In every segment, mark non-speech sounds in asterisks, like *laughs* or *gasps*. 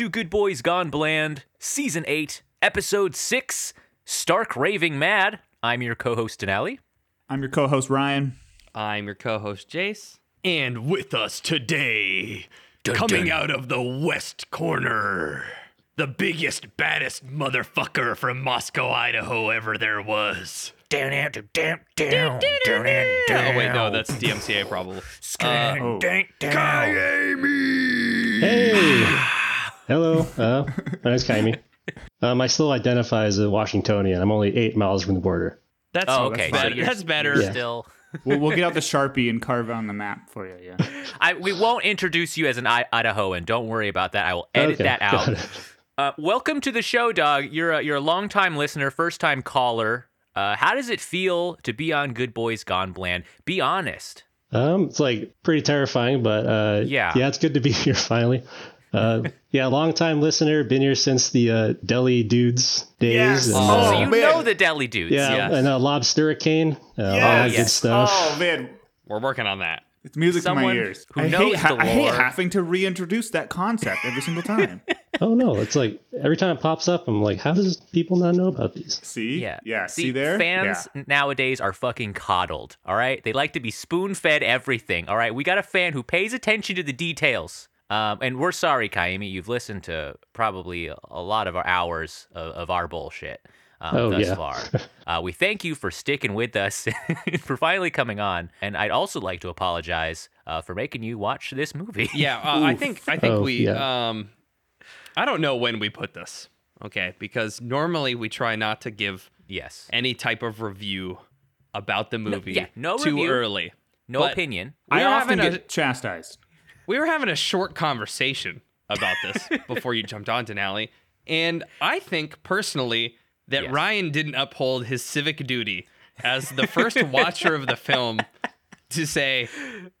and welcome to Good Boys Gone Bland, Season 8, Episode 6, Stark Raving Mad. I'm your co host, Denali. I'm your co-host Ryan. I'm your co-host Jace. And with us today, Dun, coming dun. out of the west corner, the biggest, baddest motherfucker from Moscow, Idaho ever there was. Down, down, down, down, down, down. Oh wait, no, that's DMCA probably. Uh, Oh. down, down. Hey! Hello, uh, my name's Kaimi. Um, I still identify as a Washingtonian. I'm only eight miles from the border. That's Oh, okay. that's So That's better. Yeah. Still, We'll, we'll get out the sharpie and carve on the map for you. Yeah. *laughs* I, we won't introduce you as an I- Idahoan. Don't worry about that. I will edit Okay, that out. Uh, welcome to the show, dog. You're a, you're a longtime listener, first time caller. Uh, how does it feel to be on Good Boys Gone Bland? Be honest. Um, it's like pretty terrifying, but uh, Yeah. yeah, it's good to be *laughs* here finally. Uh, yeah, long time listener, been here since the uh, Deli Dudes days. Yes. and, Oh, uh, so you man. know the deli dudes. yeah, yes. and uh, Lobstericane, uh, all that good Yes. stuff. Oh man, We're working on that. it's music to my ears. who I knows hate, the I hate having to reintroduce that concept every single time. *laughs* Oh no, it's like every time it pops up, I'm like, how does people not know about these? see? Yeah. Yeah. See, there? Fans Yeah. nowadays are fucking coddled. All right. They like to be spoon fed everything. All right. We got a fan who pays attention to the details. Um, and we're sorry, Kaimi. You've listened to probably a, a lot of our hours of, of our bullshit um, Oh, thus yeah. far. *laughs* Uh, we thank you for sticking with us, *laughs* for finally coming on. And I'd also like to apologize uh, for making you watch this movie. Yeah, uh, I *laughs* think I think Oh, we. yeah. Um, I don't know when we put this. Okay, because normally we try not to give yes. any type of review about the movie yeah, no too review. early. No But opinion. We I often having a- get chastised. We were having a short conversation about this *laughs* before you jumped on Denali, and I think personally that Yes. Ryan didn't uphold his civic duty as the first watcher of the film to say,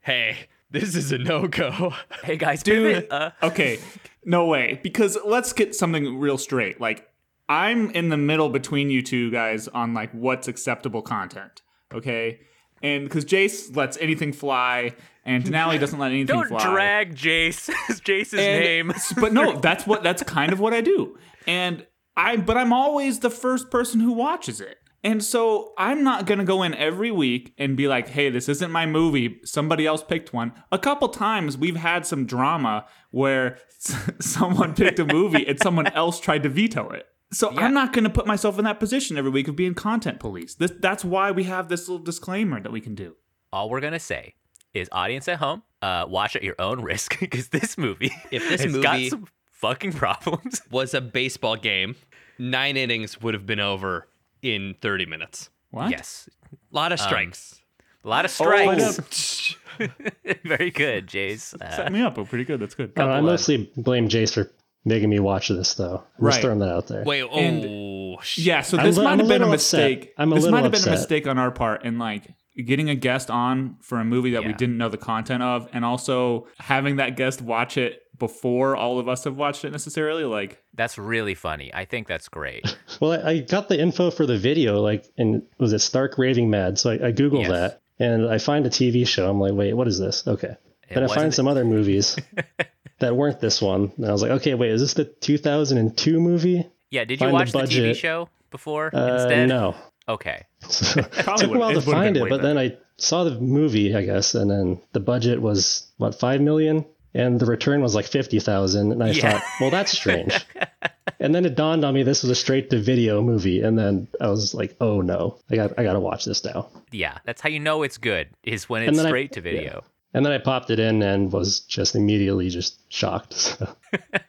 "Hey, this is a no go." *laughs* Hey, guys. Dude. pivot, Uh, Okay, no way. Because let's get something real straight. Like, I'm in the middle between you two guys on like what's acceptable content. Okay, and because Jace lets anything fly, and Denali doesn't let anything don't fly. drag Jace. *laughs* Jace's And- name. but no, that's what that's kind of what I do. And I but I'm always the first person who watches it. And so I'm not going to go in every week and be like, "Hey, this isn't my movie. Somebody else picked one." A couple times we've had some drama where *laughs* someone picked a movie and someone *laughs* else tried to veto it. So I'm not going to put myself in that position every week of being content police. This, that's why we have this little disclaimer that we can do. all we're gonna say is audience at home uh watch at your own risk *laughs* because this movie If this has got movie- some fucking problems *laughs* was a baseball game, nine innings would have been over in 30 minutes. What? yes A lot of strikes. a lot of Oh, strikes *laughs* very good jace uh, Set me up. Oh, pretty good. That's good. Uh, I of- mostly blame Jace for making me watch this, though. I'm Right. just throwing that out there. Wait, oh, And- Yeah, so I'm this li- might I'm have been a little upset. mistake. I'm a this little might have been a mistake on our part And, like getting a guest on for a movie that we didn't know the content of, and also having that guest watch it before all of us have watched it necessarily. Like, that's really funny i think that's great *laughs* Well, I, I got the info for the video, like, and was it Stark Raving Mad? So I, I Googled Yes. that, and I find a TV show. I'm like, wait, what is this? Okay. then I wasn't- find some other movies *laughs* that weren't this one. And I was like, okay, wait, is this the 2002 movie? yeah did you Find watch the, tv show before Uh, instead no. Okay *laughs* So Probably took a while to find it, way but then I saw the movie, I guess, and then the budget was what five million, and the return was like fifty thousand, and I Yeah. thought, well, that's strange. *laughs* and then it dawned on me this was a straight to video movie, and then I was like, oh no, I got I got to watch this now. yeah that's how you know it's good is when it's And then I- straight to video And then I popped it in and was just immediately just shocked. *laughs* So,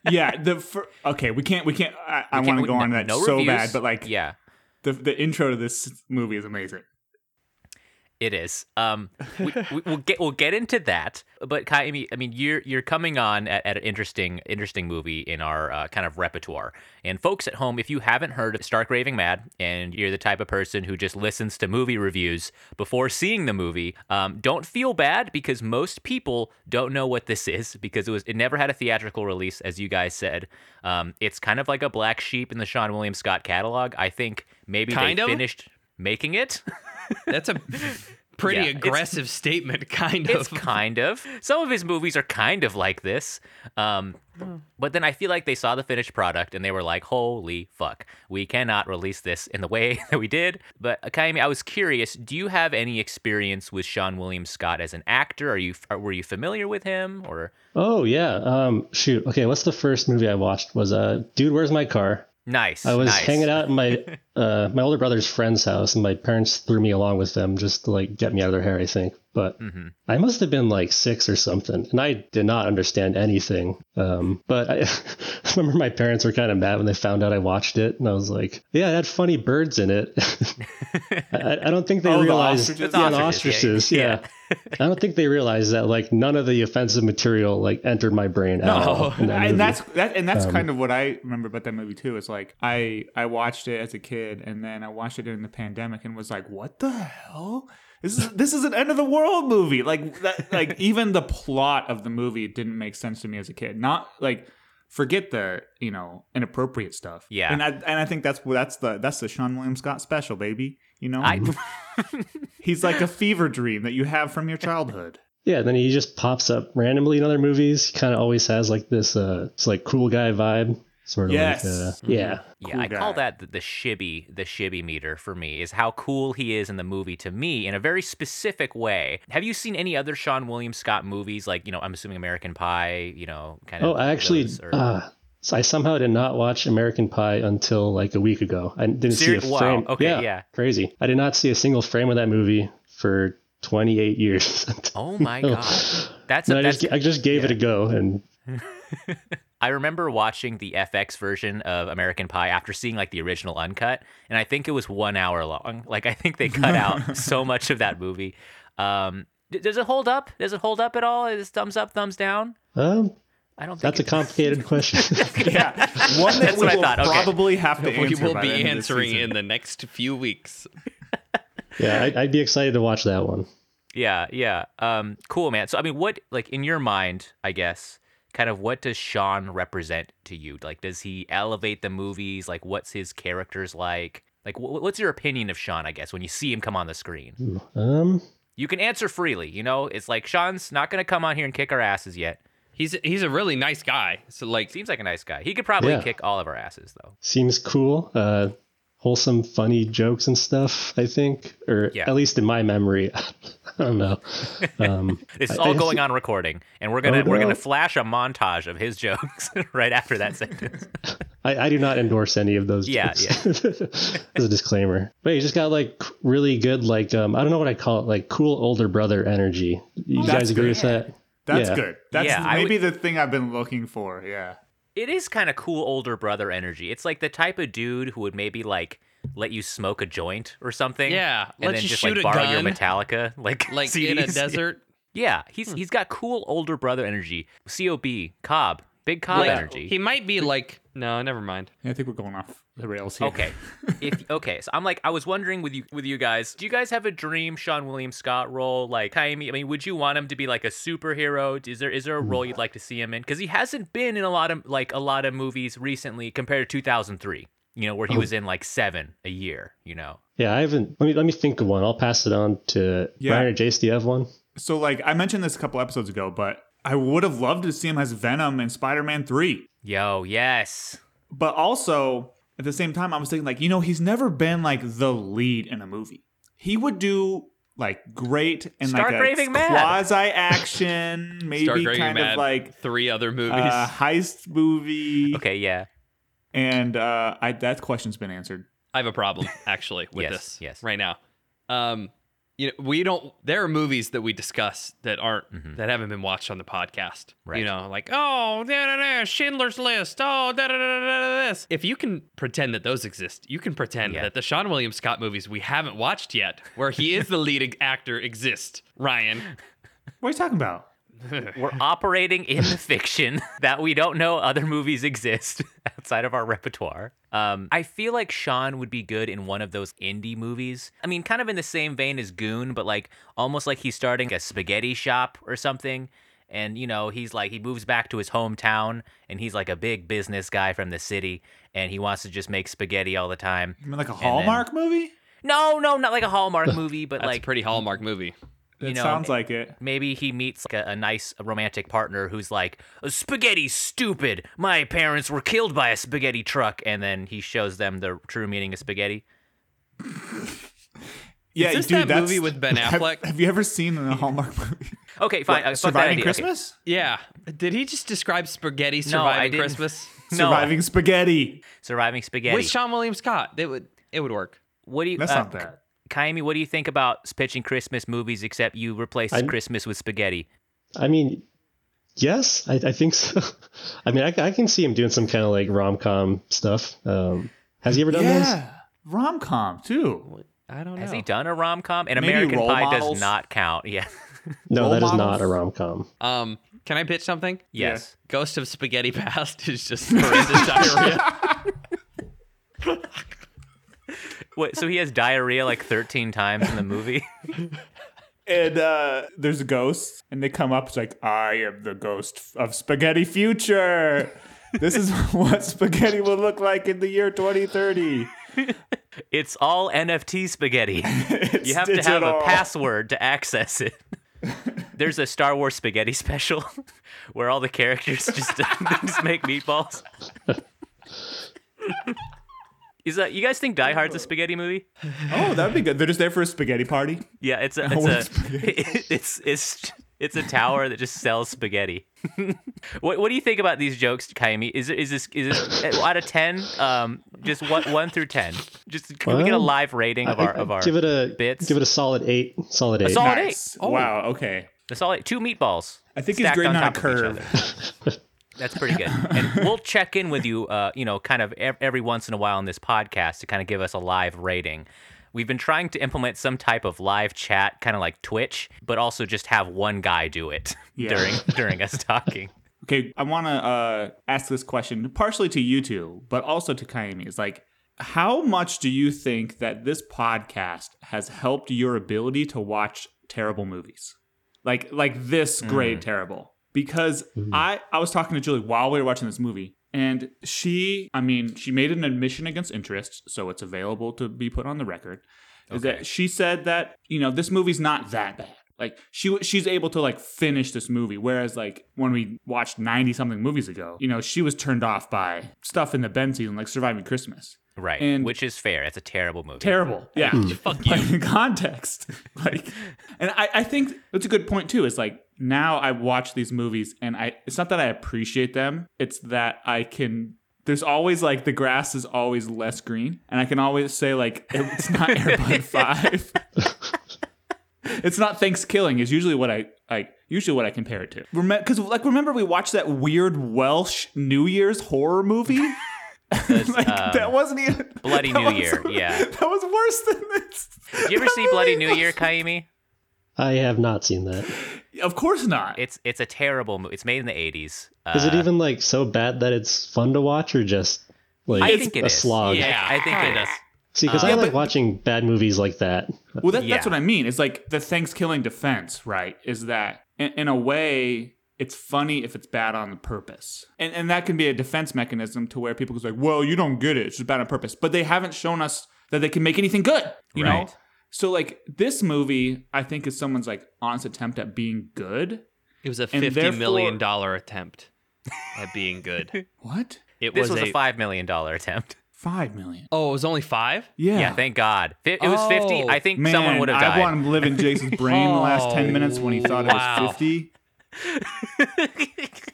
yeah, the fir- okay, we can't, we can't. I, I want to go no- on that no so reviews. bad, but like, yeah the the intro to this movie is amazing. It is. Um, we, we, we'll get we'll get into that. But Kai, I mean, I mean, you're you're coming on at, at an interesting interesting movie in our uh, kind of repertoire. And folks at home, if you haven't heard of Stark Raving Mad, and you're the type of person who just listens to movie reviews before seeing the movie, um, don't feel bad because most people don't know what this is because it was it never had a theatrical release, as you guys said. Um, it's kind of like a black sheep in the Seann William Scott catalog. I think maybe Kind they of? finished making it. *laughs* That's a pretty Yeah, aggressive statement, kind It's of. kind of. Some of his movies are kind of like this. Um, but then I feel like they saw the finished product and they were like, "Holy fuck, we cannot release this in the way *laughs* that we did." But uh, Kaimi, I was curious. Do you have any experience with Seann William Scott as an actor? Are you were you familiar with him or? Oh yeah. Um, shoot. Okay, what's the first movie I watched? Was uh, Dude, Where's My Car? Nice. I was nice. hanging out in my *laughs* uh, my older brother's friend's house, and my parents threw me along with them just to like get me out of their hair, I think. But Mm-hmm. I must have been like six or something, and I did not understand anything. Um, but I, *laughs* I remember my parents were kind of mad when they found out I watched it, and I was like, "Yeah, it had funny birds in it." *laughs* I, I don't think they Oh, the realized, ostriches? yeah, the Ostriches, ostriches, yeah, yeah. I don't think they realized that like none of the offensive material like entered my brain at all. in that and that's that and that's Um, kind of what I remember about that movie too. It's like I I watched it as a kid and then I watched it during the pandemic and was like, what the hell? This is this is an end of the world movie. Like that like *laughs* even the plot of the movie didn't make sense to me as a kid. Not like forget the you know inappropriate stuff. Yeah. and I and I think that's that's the that's the Seann William Scott special, baby. You know, I, *laughs* he's like a fever dream that you have from your childhood. Yeah, then he just pops up randomly in other movies. He kind of always has like this, uh, it's like cool guy vibe, sort of Yes. like, uh, yeah. yeah, Cool I call that the, the shibby, the shibby meter for me is how cool he is in the movie to me in a very specific way. Have you seen any other Seann William Scott movies? Like, you know, I'm assuming American Pie. You know, kind of. Oh, I actually, those, or- uh, so I somehow did not watch American Pie until like a week ago. I didn't see a wow, frame. okay, yeah. crazy. I did not see a single frame of that movie for 28 years. *laughs* oh my god, that's a, I that's just, I just gave it a go, and *laughs* I remember watching the FX version of American Pie after seeing like the original uncut, and I think it was one hour long. Like I think they cut out *laughs* so much of that movie. Um, does it hold up? Does it hold up at all? Is thumbs up, thumbs down? um, I don't think that's a complicated *laughs* question. Yeah, one that That's we what I will thought, okay. probably have to we answer. will by be end of this answering season. in the next few weeks. yeah, I, I'd be excited to watch that one. Yeah, yeah. Um, cool, man. So, I mean, what, like, in your mind, I guess, kind of what does Seann represent to you? Like, does he elevate the movies? Like, what's his characters like? Like, wh- what's your opinion of Seann, I guess, when you see him come on the screen? Um, You can answer freely, you know? It's like, Seann's not going to come on here and kick our asses yet. He's he's a really nice guy. So like Seems like a nice guy. He could probably Yeah. kick all of our asses, though. seems cool. Uh, wholesome, funny jokes and stuff. I think, or Yeah. at least in my memory. *laughs* I don't know. *laughs* Um, This is all I going see- on recording, and we're gonna Oh, we're no. gonna flash a montage of his jokes *laughs* right after that sentence. I, I do not endorse any of those. Yeah, jokes. As a disclaimer, but he just got like really good, like um, I don't know what I call it, like cool older brother energy. You That's guys agree good. with that? That's Yeah. good. That's Yeah, I maybe the thing I've been looking for. Yeah. it is kind of cool older brother energy. It's like the type of dude who would maybe like let you smoke a joint or something. Yeah, and let then you just shoot like a borrow your. Metallica like *laughs* like in a desert. Yeah, he's hmm. he's got cool older brother energy. Cob, Cobb, big Cobb Like, energy. He might be like no, never mind. I think we're going off the rails here. Okay. if *laughs* okay, so I'm like I was wondering with you with you guys, do you guys have a dream Seann William Scott role? Like Kaimi, I mean, would you want him to be like a superhero? Is there is there a role you'd like to see him in? Because he hasn't been in a lot of like a lot of movies recently compared to 2003. You know, where he oh. was in like seven a year. You know. Yeah, I haven't. Let me let me think of one. I'll pass it on to Yeah. Brian or Jace. Do you have one? So like I mentioned this a couple episodes ago, but I would have loved to see him as Venom in Spider-Man 3. Yo, yes. But also at the same time I was thinking like, you know, he's never been like the lead in a movie. He would do like great and Start like a Raving quasi action, *laughs* maybe Start Graving kind Mad. of like three other movies. uh, heist movie. Okay, yeah. And uh I that question's been answered. I have a problem actually with *laughs* Yes, this. yes. Right now, um, you know, we don't. There are movies that we discuss that aren't mm-hmm. that haven't been watched on the podcast. Right. You know, like oh, da, da, da, Schindler's List. Oh, da, da, da, da, da, this. If you can pretend that those exist, you can pretend Yeah. that the Seann William Scott movies we haven't watched yet, where he is the lead *laughs* actor, exist. Ryan, What are you talking about? *laughs* We're operating in the fiction *laughs* that we don't know other movies exist *laughs* outside of our repertoire. Um, I feel like Seann would be good in one of those indie movies. I mean, kind of in the same vein as Goon, but like almost like he's starting a spaghetti shop or something. And, you know, he's like, he moves back to his hometown and he's like a big business guy from the city and he wants to just make spaghetti all the time. You mean like a then- Hallmark movie? No, no, not like a Hallmark movie, but That's like a pretty Hallmark movie. You It know, sounds like it. maybe he meets like a, a nice romantic partner who's like, "Spaghetti, stupid. My parents were killed by a spaghetti truck," and then he shows them the true meaning of spaghetti. *laughs* Yeah, this dude, that that's- movie with Ben *laughs* Have- Affleck? Have, you ever seen a Hallmark movie? Okay, fine. uh, Surviving idea. Okay. Christmas? Yeah. Did he just describe spaghetti No, I surviving didn't. Christmas? *laughs* No, Surviving spaghetti. surviving spaghetti. With Seann William Scott. It would it would work. what do you? That's uh, not bad. Kaimi, what do you think about pitching Christmas movies except you replace I- Christmas with spaghetti? I mean, yes, I, I think so. *laughs* I mean, I, I can see him doing some kind of like rom com stuff. Um, has he ever done those? Yeah, rom com too. I don't know. Has he done a rom com? And Maybe American Pie models? does not count. Yeah. No, Role that is models? not a rom com. Um, can I pitch something? yes. Ghost of Spaghetti Past *laughs* is just *laughs* horrendous diarrhea. Wait, so he has diarrhea like 13 times in the movie? *laughs* And uh, there's a ghost, and they come up. It's like, I am the ghost of spaghetti future. This is *laughs* what spaghetti will look like in the year 2030. *laughs* it's all NFT spaghetti. It's You have to have a password to access it. There's a Star Wars spaghetti special where all the characters just, just make meatballs. Is that you guys think Die Hard's a spaghetti movie? Oh, that would be good. They're just there for a spaghetti party. Yeah, it's a *laughs* it's a *laughs* it's it's it's a tower that just sells spaghetti. *laughs* what what do you think about these jokes, Kaimi? Is it is this is this out of ten? Um, just one one through ten. Just can we get a live rating of I- our I- of our give it a bits? give it a solid eight. Solid eight. solid- nice. Oh. Wow. Okay. That's all. Two meatballs. I think he's stacked grading on on a top of each curve. That's pretty good. *laughs* And we'll check in with you, uh, you know, kind of every once in a while on this podcast to kind of give us a live rating. We've been trying to implement some type of live chat, kind of like Twitch, but also just have one guy do it *laughs* Yeah. during *laughs* during us talking. Okay, I want to uh, ask this question partially to you two, but also to Kaimi. Is like, how much do you think that this podcast has helped your ability to watch terrible movies, like like this grade terrible? Because mm-hmm. I I was talking to Julie while we were watching this movie, and she, I mean, she made an admission against interest, so it's available to be put on the record. Is Okay. that she said that you know this movie's not that bad. Like she she's able to like finish this movie, whereas like when we watched ninety something movies ago, you know she was turned off by stuff in the Ben season, like Surviving Christmas. Right. And- Which is fair. It's a terrible movie. Terrible, hmm. yeah. *laughs* Fuck Like in context, *laughs* like, and I I think that's a good point too. Is like now I watch these movies and I it's not that I appreciate them, it's that I can. There's always like the grass is always less green, and I can always say like *laughs* it's not Air Bud Five. It's not Thanksgiving. Is usually what I like. Usually what I compare it to. Because like remember we watched that weird Welsh New Year's horror movie. *laughs* like um, that wasn't even Bloody New was- Year, *laughs* yeah. that was worse than this. Did you ever see Bloody New Year, *laughs* Kaimi? I have not seen that. Of course not. It's it's a terrible movie. It's made in the 80s. Uh, Is it even like so bad that it's fun to watch, or just like I think it a is. slog? Yeah, I think it is. See, because Uh, I Yeah, like but- watching bad movies like that. well, that, Yeah. that's what I mean. It's like the Thanksgiving defense, right? Is that in, in a way it's funny if it's bad on purpose, and and that can be a defense mechanism to where people go like, "Well, you don't get it. It's just bad on purpose." But they haven't shown us that they can make anything good. You know. So like this movie, I think is someone's like honest attempt at being good. It was a fifty million dollar attempt at being good. *laughs* What? It This was, was, a $5 million attempt. Five million. Oh, it was only five. Yeah. Yeah, thank God. It was 50. Oh, I think Man, someone would have died. I want to live in Jason's brain the last ten minutes when he thought wow. it was *laughs* fifty.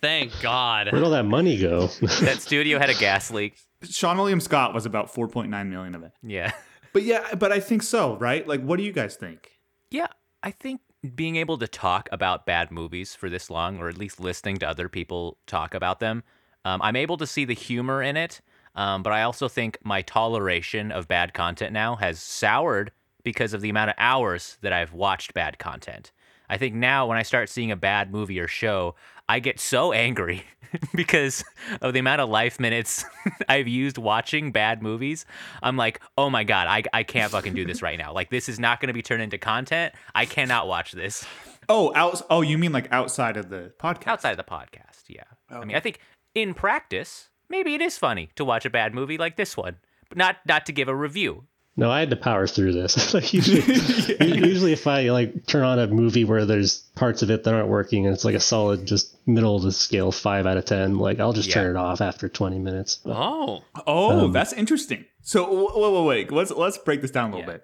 Thank God. Where'd all that money go? *laughs* that studio had a gas leak. Seann William Scott was about four point nine million of it. Yeah. But yeah, but I think so, right? Like, what do you guys think? Yeah, I think being able to talk about bad movies for this long, or at least listening to other people talk about them, um, I'm able to see the humor in it. Um, but I also think my toleration of bad content now has soured because of the amount of hours that I've watched bad content. I think now when I start seeing a bad movie or show, I get so angry *laughs* because of the amount of life minutes *laughs* I've used watching bad movies. I'm like, oh my God, I, I can't fucking do this right now. Like, this is not going to be turned into content. I cannot watch this Oh, out. Oh, you mean like outside of the podcast? outside of the podcast. Yeah. I mean, I think in practice, maybe it is funny to watch a bad movie like this one, but not, not to give a review. No, I had to power through this. *laughs* like usually, *laughs* usually if I like turn on a movie where there's parts of it that aren't working and it's like a solid just middle of the scale five out of ten, like I'll just Yeah. turn it off after 20 minutes. Oh, Oh, Um, that's interesting. So wait, wait, wait. Let's let's break this down a little Yeah. bit.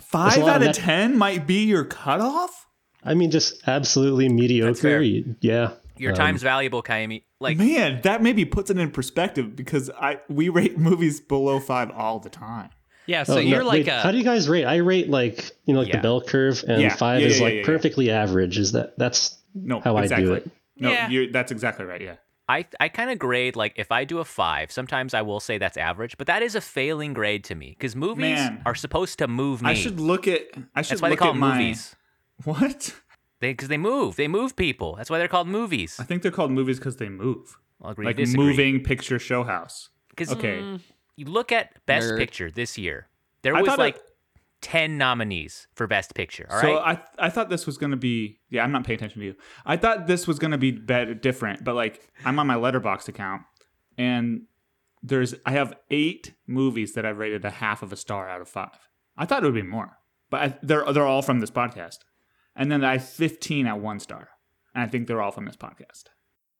Five out of of net- ten might be your cutoff. I mean, just absolutely mediocre. Yeah. Your Um, time's valuable, Kaimi. Like Man, that maybe puts it in perspective because I we rate movies below five all the time. Yeah. So oh, you're like wait, a. how do you guys rate? I rate like you know like Yeah. the bell curve, and Yeah. five Yeah, is yeah, like yeah, yeah. perfectly average. Is that that's No, How I do it. No, Yeah. you're, that's exactly right. Yeah. I I kind of grade like if I do a five, sometimes I will say that's average, but that is a failing grade to me because movies Man. are supposed to move me. I should look at. I should That's why they call at them my movies. what? Because they move. They move people. That's why they're called movies. I think they're called movies because they move, I'll agree. like disagree. moving picture show house. Because Okay. Mm. You look at Best Nerd. Picture this year, there I was like it- ten nominees for Best Picture. All right. so I I thought this was gonna be yeah I'm not paying attention to you. I thought this was gonna be better different, but like I'm on my Letterboxd account and there's I have eight movies that I've rated a half of a star out of five. I thought it would be more, but I, they're they're all from this podcast, and then I have 15 at one star, and I think they're all from this podcast.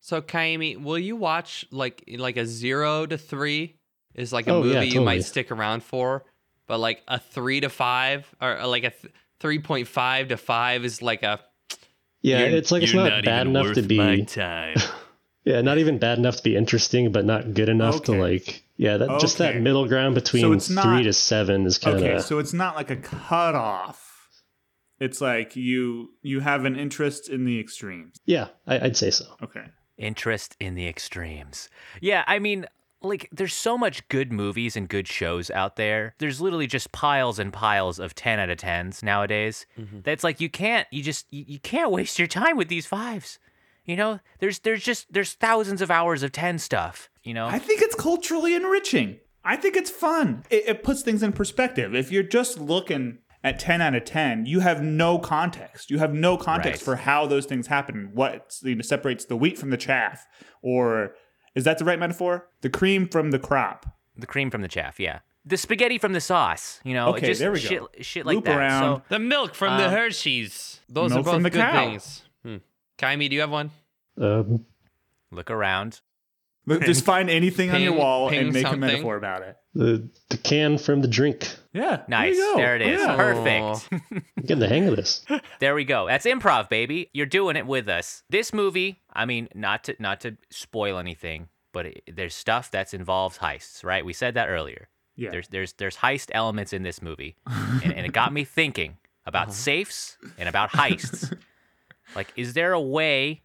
So Kaimi, will you watch like like a zero to three is like a Oh, movie yeah, you might stick around for, but like a three to five or like a th- three point five to five is like a yeah. It's like it's you're not, bad enough to be my *laughs* time. yeah, not even bad enough to be interesting, but not good enough Okay. to like yeah. That just that middle ground between So it's three to seven is kind of Okay, so it's not like a cutoff. It's like you you have an interest in the extremes. yeah. I, I'd say so. Okay. Interest in the extremes. Yeah, I mean, like, there's so much good movies and good shows out there. There's literally just piles and piles of 10 out of 10s nowadays. Mm-hmm. That's like, you can't, you just, you, you can't waste your time with these fives. You know, there's, there's just, there's thousands of hours of 10 stuff, you know? I think it's culturally enriching. I think it's fun. It, it puts things in perspective. If you're just looking at 10 out of 10, you have no context. You have no context Right. for how those things happen. What you know, separates the wheat from the chaff, or is that the right metaphor? The cream from the crop. the cream from the chaff, yeah. The spaghetti from the sauce, you know? Okay, just there we shit, go. Shit like Loop that. around. So, the milk from the Um, Hershey's. Those milk are both from the good cow. things. Hmm. Kaimi, do you have one? Um, look around. Look, Just find anything on your wall and make something. a metaphor about it. the the can from the drink. Yeah. Nice. There, you go. There it is. Yeah. Perfect. I'm getting the hang of this. *laughs* There we go. That's improv, baby. You're doing it with us. This movie, I mean, not to not to spoil anything, but it, there's stuff that's involves heists, right? We said that earlier. Yeah. There's there's there's heist elements in this movie, *laughs* and, and it got me thinking about uh-huh. safes and about heists. *laughs* like, is there a way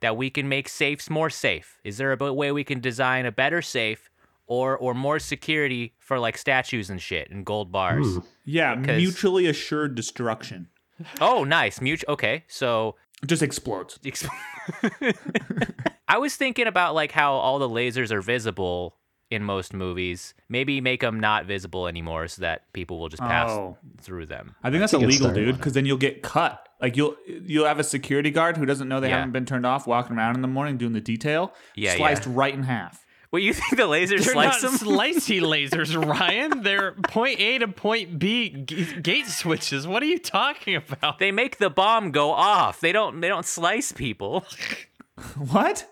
that we can make safes more safe? Is there a way we can design a better safe? Or, or more security for like statues and shit and gold bars. Hmm. Yeah, 'Cause- mutually assured destruction. Oh, nice. Mutual. Okay, so It just explodes. Exp- *laughs* I was thinking about like how all the lasers are visible in most movies. Maybe make them not visible anymore so that people will just pass Oh. through them. I think that's think it's illegal, dude, because then you'll get cut. Like you'll you'll have a security guard who doesn't know they Yeah. haven't been turned off, walking around in the morning doing the detail, Yeah, sliced yeah. right in half. Well, you think the lasers They're slice not them? *laughs* slicey lasers, Ryan. They're point A to point B g- gate switches. What are you talking about? they make the bomb go off. They don't. They don't slice people. *laughs* What?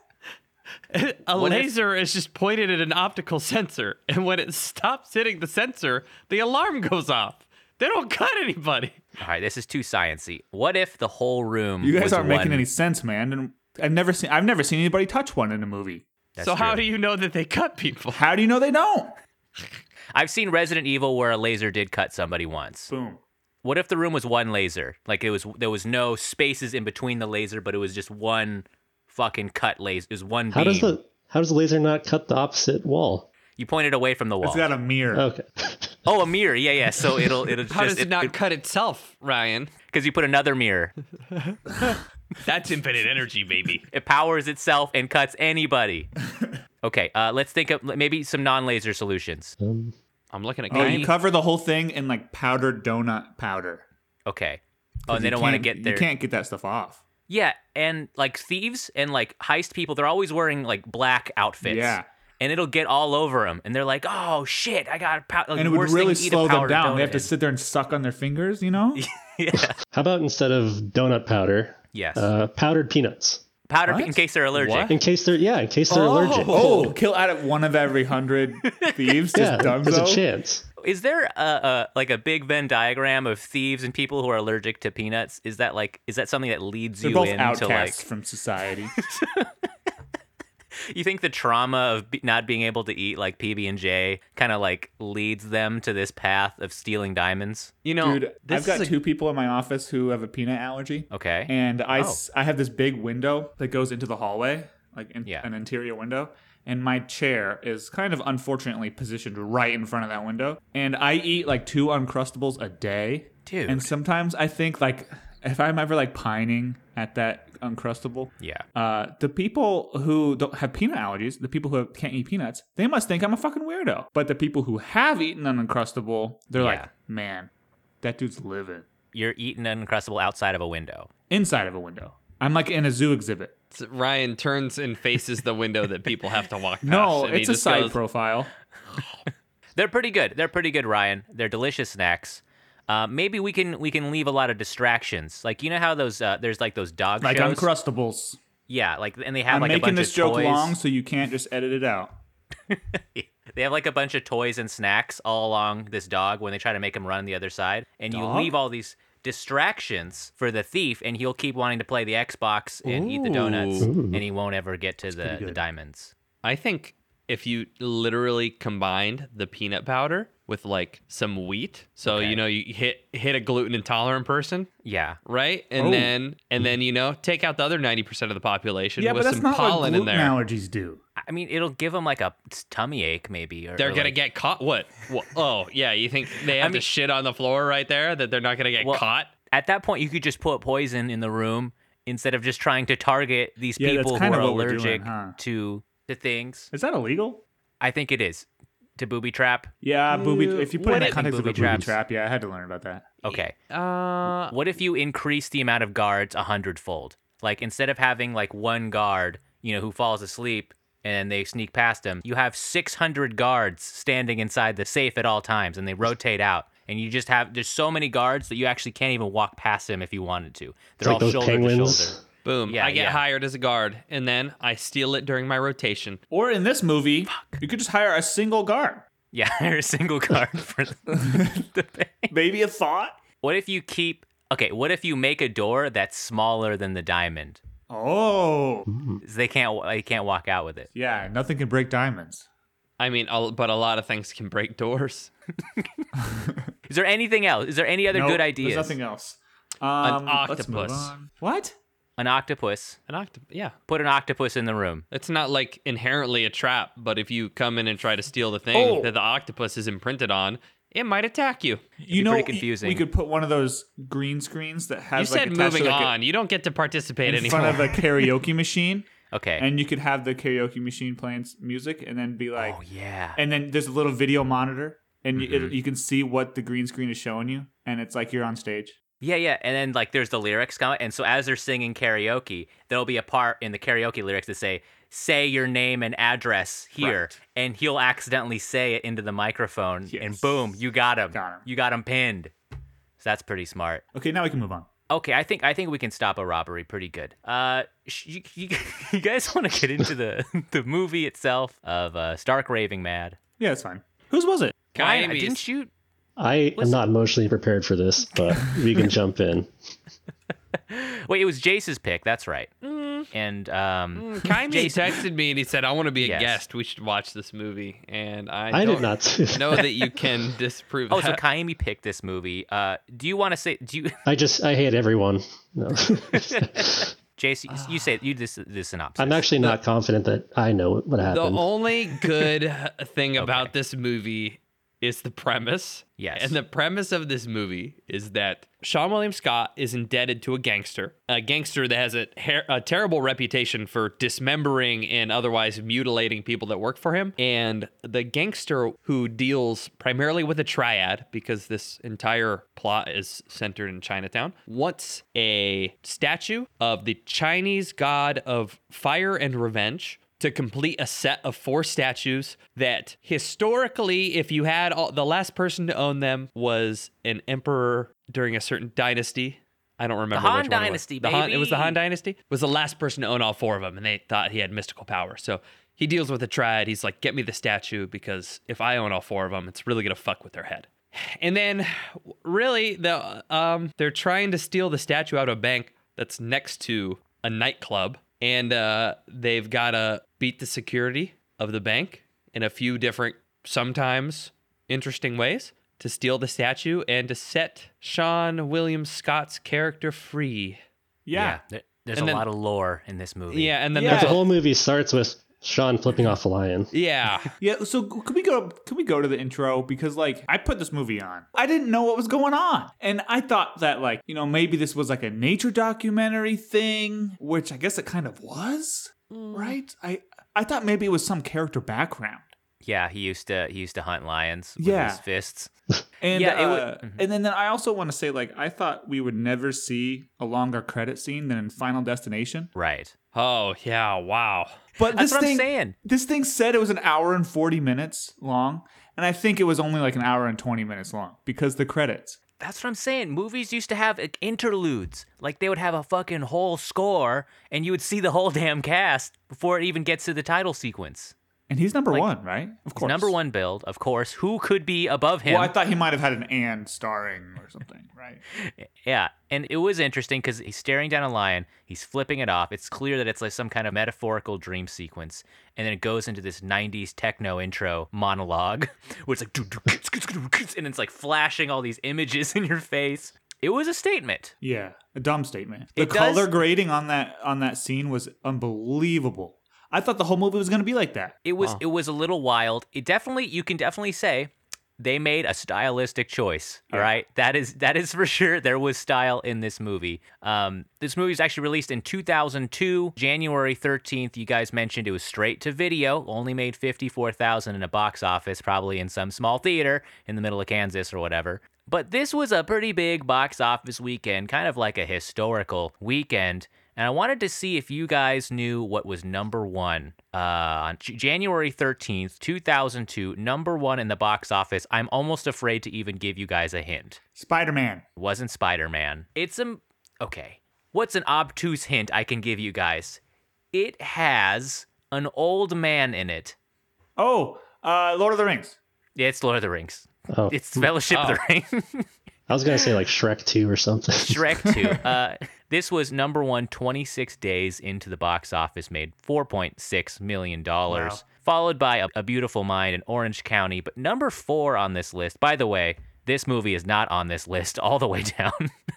*laughs* A What if- laser is just pointed at an optical sensor, and when it stops hitting the sensor, the alarm goes off. They don't cut anybody. All right, this is too sciency. What if the whole room? You guys was aren't making any sense, man. And I've never seen I've never seen anybody touch one in a movie. That's so how do you know that they cut people? How do you know they don't? *laughs* I've seen Resident Evil where a laser did cut somebody once. Boom. What if the room was one laser? Like it was there was no spaces in between the laser, but it was just one fucking cut laser. is was one How beam. does the how does the laser not cut the opposite wall? You pointed away from the wall. It's got a mirror. Okay. *laughs* oh, a mirror. Yeah, yeah. So it'll it'll How just does it not cut itself, Ryan? because you put another mirror. *laughs* That's infinite energy, baby. *laughs* It powers itself and cuts anybody. Okay, uh, let's think of maybe some non-laser solutions. Um, I'm looking at Oh, you cover the whole thing in like powdered donut powder. Okay. Oh, and they don't want to get their You can't get that stuff off. Yeah, and like thieves and like heist people, they're always wearing like black outfits. Yeah. and it'll get all over them, and they're like, "Oh shit, I got a pow-. Like, and it would really thing to eat a slow them powdered down. They have to in. sit there and suck on their fingers, you know? *laughs* yeah. How about instead of donut powder, Yes. uh, powdered peanuts? Powdered what? in case they're allergic. What? In case they're yeah, in case they're allergic. Oh, kill out of one of every hundred thieves. *laughs* Just yeah, Dunzo. there's a chance. Is there a, a like a big Venn diagram of thieves and people who are allergic to peanuts? Is that like is that something that leads They're you both into outcasts like from society. *laughs* *laughs* you think the trauma of be- not being able to eat like PB and J kind of like leads them to this path of stealing diamonds? You know, Dude, this I've got a- two people in my office who have a peanut allergy. Okay. And I, Oh. s- I have this big window that goes into the hallway, like in, Yeah. an interior window. And my chair is kind of unfortunately positioned right in front of that window. And I eat like two Uncrustables a day. Dude. And sometimes I think like if I'm ever like pining at that Uncrustable, yeah. uh, the people who don't have peanut allergies, the people who can't eat peanuts, they must think I'm a fucking weirdo. But the people who have eaten an Uncrustable, they're Yeah. like, man, that dude's living You're eating an uncrustable outside of a window. inside of a window. I'm like in a zoo exhibit. Ryan turns and faces the window that people have to walk *laughs* past. No, it's a side goes, profile. *laughs* They're pretty good. They're pretty good, Ryan. They're delicious snacks. Uh, maybe we can we can leave a lot of distractions. Like you know how those uh, there's like those dog Like shows. Uncrustables. yeah, like and they have I'm like a making this joke toys. long so you can't just edit it out. *laughs* They have like a bunch of toys and snacks all along this dog when they try to make him run the other side, and you leave all these distractions for the thief, and he'll keep wanting to play the Xbox and eat the donuts, Ooh. and he won't ever get to the, the diamonds. I think if you literally combined the peanut powder with like some wheat, so Okay. you know you hit hit a gluten intolerant person, Yeah, right? And Oh. then and then you know take out the other ninety percent of the population Yeah, with but that's some not what pollen in gluten there. allergies do. I mean it'll give them like a tummy ache maybe. Or, They're or, gonna like- get caught. What? What? *laughs* Oh, yeah. You think they have mean- to shit on the floor right there? That they're not gonna get Well, caught? At that point, you could just put poison in the room instead of just trying to target these Yeah, people who are what we're doing, allergic huh? to to things. Is that illegal? I think it is to booby trap. Yeah, booby. Uh, If you put what it in if- the context of a booby booby traps? trap, yeah, I had to learn about that. Okay. Uh, What if you increase the amount of guards a hundredfold? Like instead of having like one guard, you know, who falls asleep and they sneak past him, you have 600 guards standing inside the safe at all times and they rotate out. And you just have there's so many guards that you actually can't even walk past them if you wanted to. They're like all those shoulder to shoulder. Boom. Yeah, I get yeah. hired as a guard, and then I steal it during my rotation. Or in this movie, you could just hire a single guard. Yeah, *laughs* they're a single guard for the *laughs* bank. Maybe a thought. What if you keep Okay, what if you make a door that's smaller than the diamond? Oh, They can't they can't walk out with it. yeah. Nothing can break diamonds. I mean, but a lot of things can break doors. *laughs* Is there anything else? Is there any other Nope, good ideas? There's nothing else. Um, let's move octopus. on. What? An octopus. An octopus. Yeah. Put an octopus in the room. It's not like inherently a trap, but if you come in and try to steal the thing Oh. that the octopus is imprinted on, it might attack you. You be know, confusing. we could put one of those green screens that You has like said attached moving like, a- on. you don't get to participate in anymore. front of a *laughs* karaoke machine, Okay. and you could have the karaoke machine playing music, and then be like, oh yeah. and then there's a little video monitor, and you, Mhm. it, you can see what the green screen is showing you, and it's like you're on stage. Yeah, yeah. And then like there's the lyrics come and so as they're singing karaoke, there'll be a part in the karaoke lyrics that say, say your name and address here. Right. And he'll accidentally say it into the microphone and boom, you got him. Got him. You got him pinned. So that's pretty smart. Okay, now we can move on. Okay, I think I think we can stop a robbery pretty good. Uh, sh- you, you, *laughs* you guys want to get into the *laughs* the movie itself of uh, Stark raving mad? Yeah, that's fine. Whose was it? Ryan, Kaimis. didn't you? I am not emotionally prepared for this, but we can *laughs* jump in. Wait, it was Jace's pick. That's right. And um, Kaimi Jason- texted me and he said, "I want to be a Yes. guest. We should watch this movie." And I, I don't did not. that. know that you can *laughs* disprove oh, so that. Kaimi picked this movie. Uh, do you want to say? Do you, I just I hate everyone. No. *laughs* Jace? You, you say you this this synopsis. I'm actually not confident that I know what happened. the only good thing about this movie is the premise. Yes. And the premise of this movie is that Seann William Scott is indebted to a gangster, a gangster that has a, her- a terrible reputation for dismembering and otherwise mutilating people that work for him. And the gangster who deals primarily with a triad, because this entire plot is centered in Chinatown, wants a statue of the Chinese god of fire and revenge to complete a set of four statues that historically, if you had all, the last person to own them was an emperor during a certain dynasty. I don't remember Han which one it was. Dynasty, The Han, it was the Han. Dynasty. Was the last person to own all four of them, and they thought he had mystical power. So he deals with the triad. He's like, "Get me the statue because if I own all four of them, it's really gonna fuck with their head." And then, really, the um, they're trying to steal the statue out of a bank that's next to a nightclub, and uh, they've got to beat the security of the bank in a few different, sometimes interesting ways to steal the statue and to set Seann William Scott's character free. Yeah. there- there's And a then- lot of lore in this movie. Yeah, and then Yeah. The whole movie starts with Seann flipping off a lion. yeah. *laughs* Yeah, so could we go could we go to the intro because like I put this movie on. I didn't know what was going on. And I thought that like, you know, maybe this was like a nature documentary thing, which I guess it kind of was, mm. right? I I thought maybe it was some character background. Yeah. He used to he used to hunt lions with Yeah. his fists. *laughs* And Yeah, it would- uh, and then, then I also want to say like I thought we would never see a longer credit scene than in Final Destination. Right. Oh yeah. Wow. But That's this what thing I'm saying. this thing said it was an hour and 40 minutes long, and I think it was only like an hour and 20 minutes long because the credits. That's what I'm saying. Movies used to have interludes. Like they would have a fucking whole score, and you would see the whole *laughs* damn cast before it even gets to the title sequence. And he's number one, right? Of course. number one build, of course. Who could be above him? Well, I thought he might have had an and starring or something, right? *laughs* Yeah, and it was interesting because he's staring down a lion. He's flipping it off. It's clear that it's like some kind of metaphorical dream sequence, and then it goes into this '90s techno intro monologue, *laughs* where it's like, and it's like flashing all these images *laughs* in your face. It was a statement. Yeah, a dumb statement. The It does- color grading on that on that scene was unbelievable. I thought the whole movie was going to be like that. It was it was a little wild. It definitely you can definitely say they made a stylistic choice. All right, that is that is *laughs* for sure. There was style in this movie. Um, this movie was actually released in 2002, January 13th. You guys mentioned it was straight to video. Only made 54,000 in a box office, probably in some small theater in the middle of Kansas or whatever. But this was a pretty big box office weekend, kind of like a historical weekend. And I wanted to see if you guys knew what was number one uh, on J- January 13th, 2002. Number one in the box office. I'm almost afraid to even give you guys a hint. Spider Man. It wasn't Spider Man. It's a. Okay. What's an obtuse hint I can give you guys? It has an old man in it. Oh, uh, Lord of the Rings. Yeah, it's Lord of the Rings. Oh, It's Fellowship of the Ring. I was gonna say *laughs* like Shrek 2 or something. Shrek 2. *laughs* Uh, this was number one 26 days into the box office, made $4.6 million. Wow. Followed by a, a Beautiful Mind in Orange County. But number four on this list, by the way, this movie is not on this list *laughs* all the way down.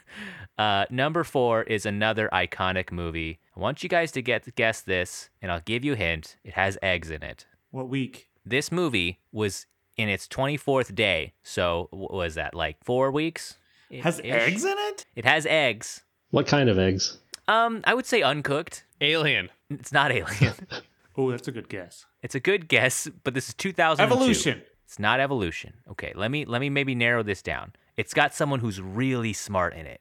*laughs* uh, number four is another iconic movie. I want you guys to get guess this, and I'll give you a hint. It has eggs in it. What week? This movie was in its 24th day. So, what was that, like four weeks? Has Ish. eggs in it? It has eggs. What kind of eggs? Um, I would say uncooked. Alien. It's not alien. *laughs* Oh, that's a good guess. it's a good guess, but this is 2002. Evolution. It's not evolution. Okay, let me let me maybe narrow this down. It's got someone who's really smart in it.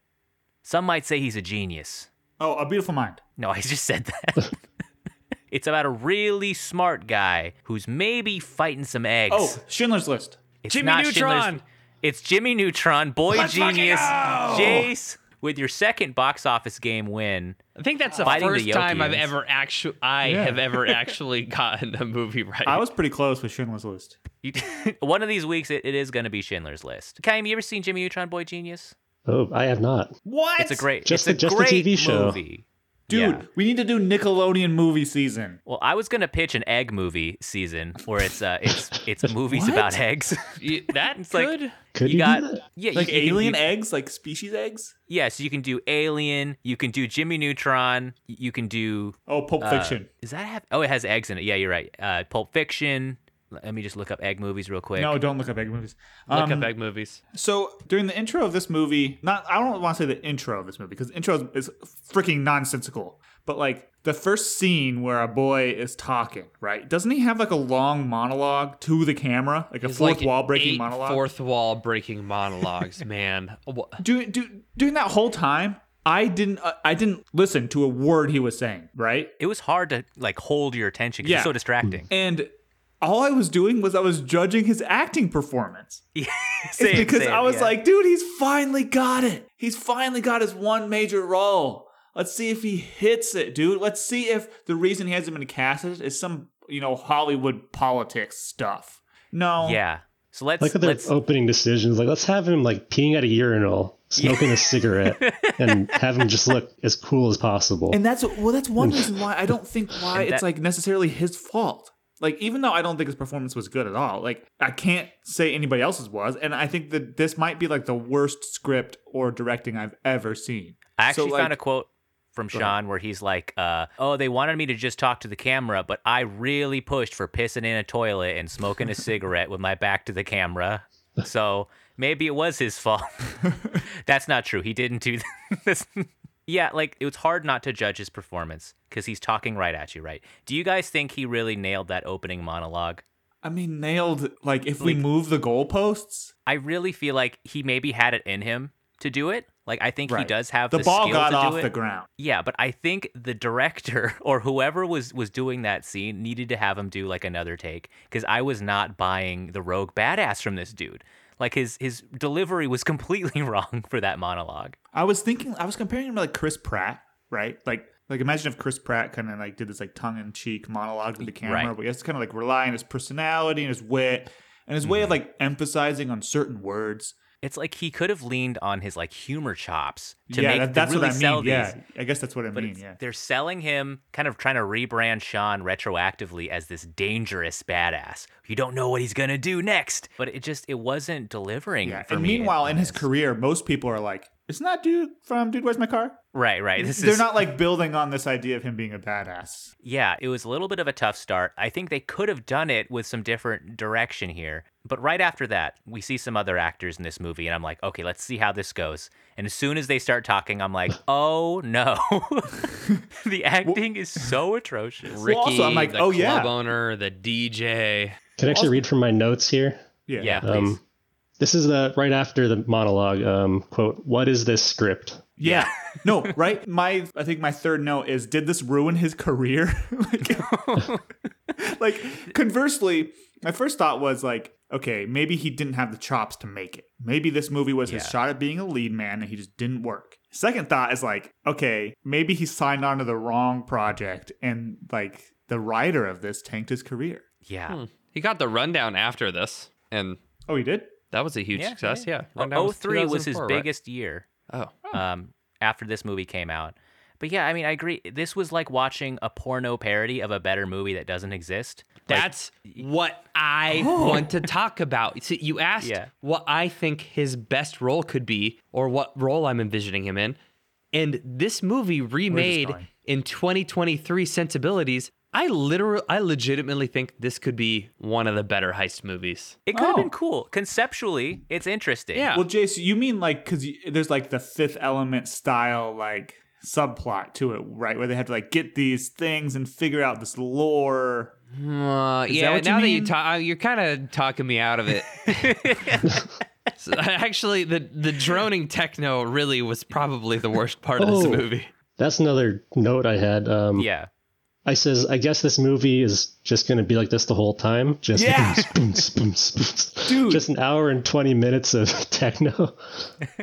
Some might say he's a genius. Oh, A Beautiful Mind. No, *laughs* I just said that. *laughs* it's about a really smart guy who's maybe fighting some eggs. Oh, Schindler's List. It's Jimmy not Neutron. Schindler's- It's Jimmy Neutron, boy Let's genius, go! Jace, with your second box office game win. I think that's the Fighting the first time I've ever actually I Yeah. have ever *laughs* actually gotten a movie right. I was pretty close with Schindler's List. You, *laughs* one of these weeks, it, it is going to be Schindler's List. Kaim, you ever seen Jimmy Neutron, Boy Genius? Oh, I have not. What? It's a great, Just it's the- a just the great TV show. movie. Dude, Yeah. we need to do Nickelodeon movie season. Well, I was gonna pitch an egg movie season where it's uh it's it's *laughs* movies about eggs. Y- *laughs* that It's like- good. Could you you, got do that? yeah, Like you, you alien you- eggs, like species eggs? Yeah, so you can do Alien, you can do Jimmy Neutron, you can do Oh, Pulp uh, Fiction. Does that have? Oh, it has eggs in it. Yeah, you're right. Uh, Pulp Fiction. Let me just look up egg movies real quick. No, don't look up egg movies. Look Um, up egg movies. So during the intro of this movie, not I don't want to say the intro of this movie because the intro is, is freaking nonsensical. But like the first scene where a boy is talking, right? Doesn't he have like a long monologue to the camera, like a It's fourth like wall breaking eight monologue? Fourth wall breaking monologues, *laughs* man. Wha- Do, do, during that whole time, I didn't uh, I didn't listen to a word he was saying, right? It was hard to like hold your attention because Yeah. it's so distracting. And all I was doing was I was judging his acting performance. *laughs* Same, it's because same, I was yeah. like, dude, he's finally got it. He's finally got his one major role. Let's see if he hits it, dude. Let's see if the reason he hasn't been casted is some, you know, Hollywood politics stuff. No. yeah. So let's Look at their let's opening decisions. Like, let's have him like peeing at a urinal, smoking a cigarette, and *laughs* have him just look as cool as possible. And that's well, that's one reason why I don't think *laughs* why And it's that- like necessarily his fault. Like even though I don't think his performance was good at all, like I can't say anybody else's was, and I think that this might be like the worst script or directing I've ever seen. I So, actually like- found a quote from Seann where he's like, uh, "Oh, they wanted me to just talk to the camera, but I really pushed for pissing in a toilet and smoking a *laughs* cigarette with my back to the camera. So maybe it was his fault. *laughs* *laughs* That's not true. He didn't do this. Yeah, like it was hard not to judge his performance because he's talking right at you, right? Do you guys think he really nailed that opening monologue? I mean, nailed. Like if we Like- move the goalposts, I really feel like he maybe had it in him to do it. Like I think he does have the the, ball got to off do it. the ground. Yeah, but I think the director *laughs* or whoever was was doing that scene needed to have him do like another take because I was not buying the rogue badass from this dude. Like his his delivery was completely *laughs* wrong for that monologue. I was thinking, I was comparing him to like Chris Pratt, right? Like, like imagine if Chris Pratt kind of like did this like tongue in cheek monologue to the camera, Right. but he has to kind of like rely on his personality and his wit and his way Mm-hmm. of like emphasizing on certain words. It's like he could have leaned on his like humor chops to yeah, make that, to really what I sell mean. these. Yeah, I guess that's what I But mean. Yeah. they're selling him, kind of trying to rebrand Seann retroactively as this dangerous badass. You don't know what he's gonna do next, but it just it wasn't delivering. Yeah. For And me meanwhile, in his career, most people are like, "Isn't that dude from Dude Where's My Car?" right, right. This They're is not like building on this idea of him being a badass. Yeah, it was a little bit of a tough start. I think they could have done it with some different direction here. But right after that, we see some other actors in this movie, and I'm like, okay, let's see how this goes. And as soon as they start talking, I'm like, *laughs* oh no. *laughs* the acting is so atrocious. Ricky, also, I'm like, the oh, club yeah. owner, the DJ. Can I actually read from my notes here? Yeah. Yeah, please. Um, this is the right after the monologue. Um, quote: "What is this script?" Yeah. *laughs* No, right? My I think my third note is did this ruin his career? *laughs* like, *laughs* like conversely, my first thought was like, okay, maybe he didn't have the chops to make it. Maybe this movie was his shot at being a lead man and he just didn't work. Second thought is like, okay, maybe he signed on to the wrong project and like the writer of this tanked his career. Yeah. He got the rundown after this, and Oh, he did? That was a huge Yeah, success. Yeah, Oh, Rundown 03 was his right? biggest year Oh, um, after this movie came out. But yeah, I mean, I agree. This was like watching a porno parody of a better movie that doesn't exist. Like, That's what I want to talk about. See, you asked Yeah. what I think his best role could be, or what role I'm envisioning him in. And this movie remade in 2023 sensibilities, I literally, I legitimately think this could be one of the better heist movies. it could have Oh. been cool. Conceptually, it's interesting. Yeah. Well, Jace, you mean like because there's like the Fifth Element style like subplot to it, right? Where they have to like get these things and figure out this lore. Uh, that yeah, what you now that you talk, you're kind of talking me out of it. *laughs* So, *laughs* actually, the the droning techno really was probably the worst part of this Oh. movie. That's another note I had. Um, Yeah. I says, I guess this movie is just going to be like this the whole time. Just Yeah. boons, boons, boons. Dude. just an hour and twenty minutes of *laughs* techno.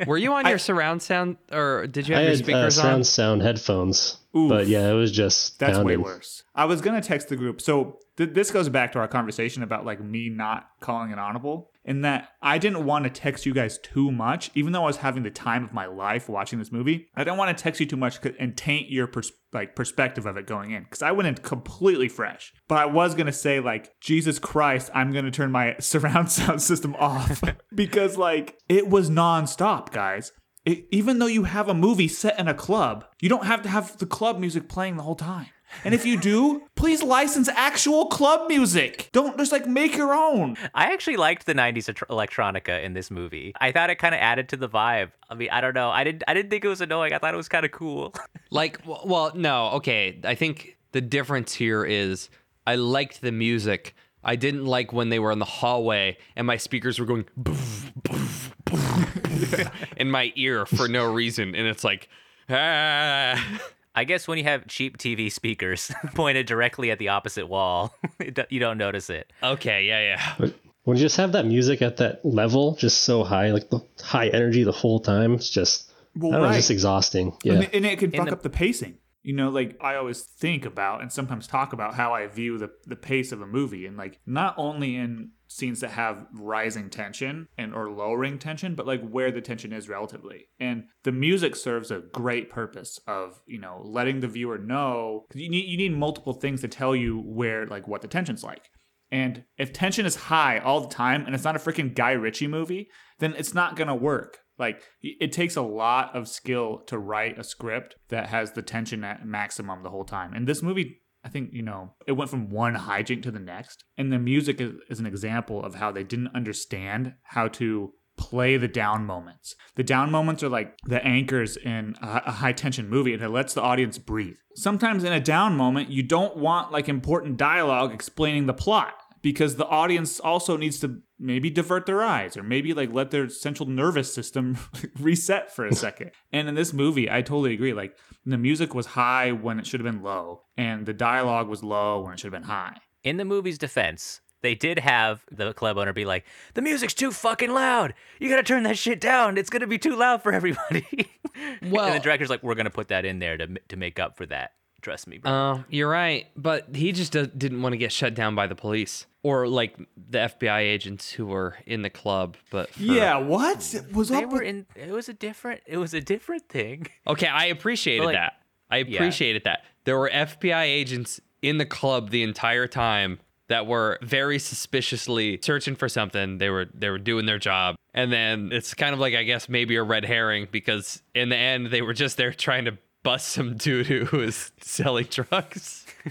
Were you on your surround sound, or did you I have your had uh, speakers surround on? sound headphones, Oof. but yeah, it was just That's way worse. I was gonna text the group. So th- this goes back to our conversation about like me not calling it audible. In that I didn't want to text you guys too much, even though I was having the time of my life watching this movie. I didn't want to text you too much and taint your pers- like perspective of it going in because I went in completely fresh. But I was gonna say like Jesus Christ, I'm gonna turn my *laughs* surround sound system off *laughs* because like it was nonstop, guys. It, even though you have a movie set in a club, you don't have to have the club music playing the whole time. And if you do, please license actual club music. Don't just like make your own. I actually liked the '90s electronica in this movie. I thought it kind of added to the vibe. I mean, I don't know. I didn't. I didn't think it was annoying. I thought it was kind of cool. *laughs* Like, well, no, okay. I think the difference here is I liked the music. I didn't like when they were in the hallway and my speakers were going boof, boof, boof, boof in my ear for no reason, and it's like, Ah. I guess when you have cheap TV speakers *laughs* pointed directly at the opposite wall, *laughs* you don't notice it. okay, yeah, yeah. But when you just have that music at that level, just so high, like the high energy the whole time, it's just Well, I don't know, it's just exhausting. Yeah. And, it- and it can fuck the- up the pacing. You know, like I always think about and sometimes talk about how I view the the pace of a movie, and like not only in scenes that have rising tension and or lowering tension, but like where the tension is relatively. And the music serves a great purpose of you know letting the viewer know you need you need multiple things to tell you where like what the tension's like. And if tension is high all the time and it's not a freaking Guy Ritchie movie, then it's not to work. Like it takes a lot of skill to write a script that has the tension at maximum the whole time. And this movie, I think, you know, it went from one hijink to the next. And the music is, is an example of how they didn't understand how to play the down moments. The down moments are like the anchors in a, a high tension movie and it lets the audience breathe. Sometimes in a down moment, you don't want like important dialogue explaining the plot because the audience also needs to maybe divert their eyes or maybe like let their central nervous system *laughs* reset for a *laughs* second. and in this movie, I totally agree. Like the music was high when it should have been low and the dialogue was low when it should have been high. In the movie's defense, they did have the club owner be like, "The music's too fucking loud. You gotta turn that shit down. It's gonna be too loud for everybody." *laughs* Well- and the director's like, "We're gonna put that in there to to make up for that. Trust me, bro." Uh, you're right, but he just do- didn't want to get shut down by the police or like the FBI agents who were in the club. But for- Yeah, what was they up were with in. It was a different. It was a different thing. *laughs* okay, I appreciated like- that. I appreciated that. There were FBI agents in the club the entire time that were very suspiciously searching for something. They were they were doing their job, and then it's kind of like I guess maybe a red herring because in the end they were just there trying to bust some dude who was selling drugs. *laughs*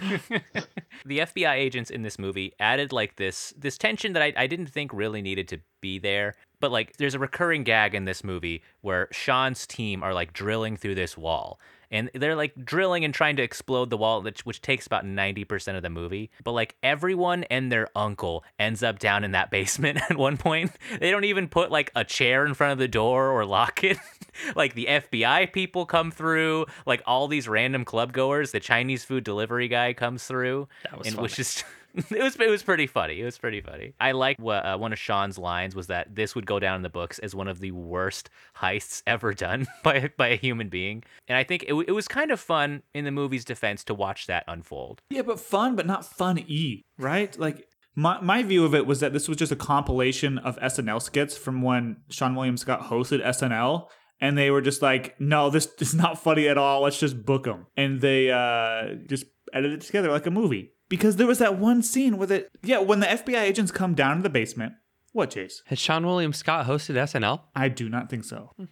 the FBI agents in this movie added like this this tension that I, I didn't think really needed to be there. But like there's a recurring gag in this movie where Seann's team are like drilling through this wall. And they're like drilling and trying to explode the wall, which, which takes about 90% of the movie. But like everyone and their uncle ends up down in that basement *laughs* at one point. They don't even put like a chair in front of the door or lock it. *laughs* like the FBI people come through, like all these random club goers. The Chinese food delivery guy comes through. That was and funny. was just *laughs* *laughs* it was it was pretty funny. It was pretty funny. I like what uh, one of Seann's lines was that this would go down in the books as one of the worst heists ever done *laughs* by by a human being. And I think it, it was kind of fun in the movie's defense to watch that unfold. Yeah, but fun, but not fun y, right? Like my my view of it was that this was just a compilation of SNL skits from when Seann William Scott hosted SNL. And they were just like, no, this is not funny at all. Let's just book them. And they uh, just edited it together like a movie. Because there was that one scene with it. Yeah, when the FBI agents come down to the basement. What, Chase? Has Seann William Scott hosted SNL? I do not think so. Hmm.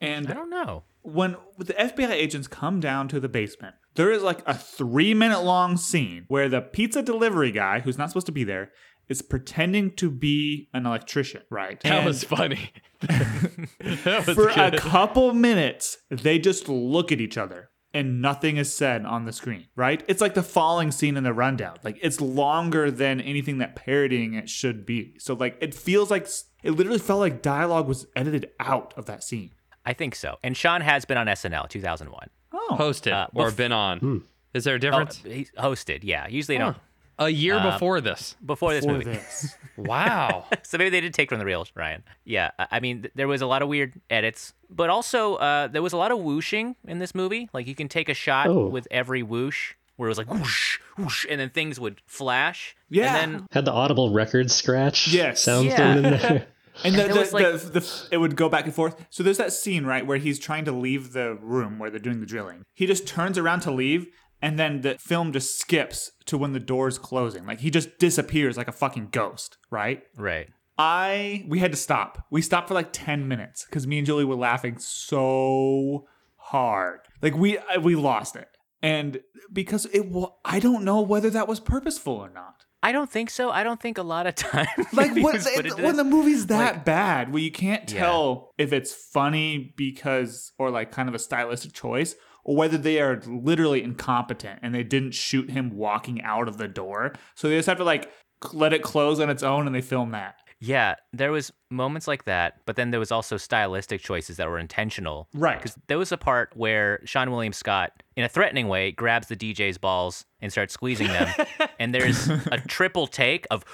And I don't know. when the FBI agents come down to the basement, there is like a three minute long scene where the pizza delivery guy, who's not supposed to be there, is pretending to be an electrician, right? That And was funny. *laughs* *laughs* that was for a couple minutes, they just look at each other and nothing is said on the screen, right? It's like the falling scene in the rundown. Like it's longer than anything that parodying it should be. So like it feels like it literally felt like dialogue was edited out of that scene. I think so. And Seann has been on SNL 2001. Oh. hosted Uh, or bef- been on. Is there a Oh, difference? he's hosted. Yeah, usually they don't a year uh, before this. before this for movie. this. *laughs* Wow. so maybe they did take from the real Ryan. Yeah, I- I mean, th- there was a lot of weird edits, but also uh, there was a lot of whooshing in this movie. Like you can take a shot Oh. with every whoosh, where it was like whoosh, whoosh, and then things would flash. Yeah. and then Had the audible record scratch Yes. sound Yeah. thrown in there. *laughs* And the, there the, was, like- the, the, it would go back and forth. So there's that scene, right, where he's trying to leave the room where they're doing the drilling. He just turns around to leave, and then the film just skips to when the door's closing. Like he just disappears like a fucking ghost, right? right. I we had to stop. We stopped for like 10 minutes because me and Julie were laughing so hard. Like we I- we lost it. And because it I don't know whether that was purposeful or not. I don't think so. I don't think a lot of time. *laughs* like what, it- when the movie's that Like- bad where you can't Yeah. tell if it's funny because or like kind of a stylistic choice or whether they are literally incompetent and they didn't shoot him walking out of the door. So they just have to like let it close on its own and they film that Yeah, there was moments like that, but then there was also stylistic choices that were intentional. Right. Because there was a part where Seann William Scott, in a threatening way, grabs the DJ's balls and starts squeezing them. *laughs* and there's a triple take of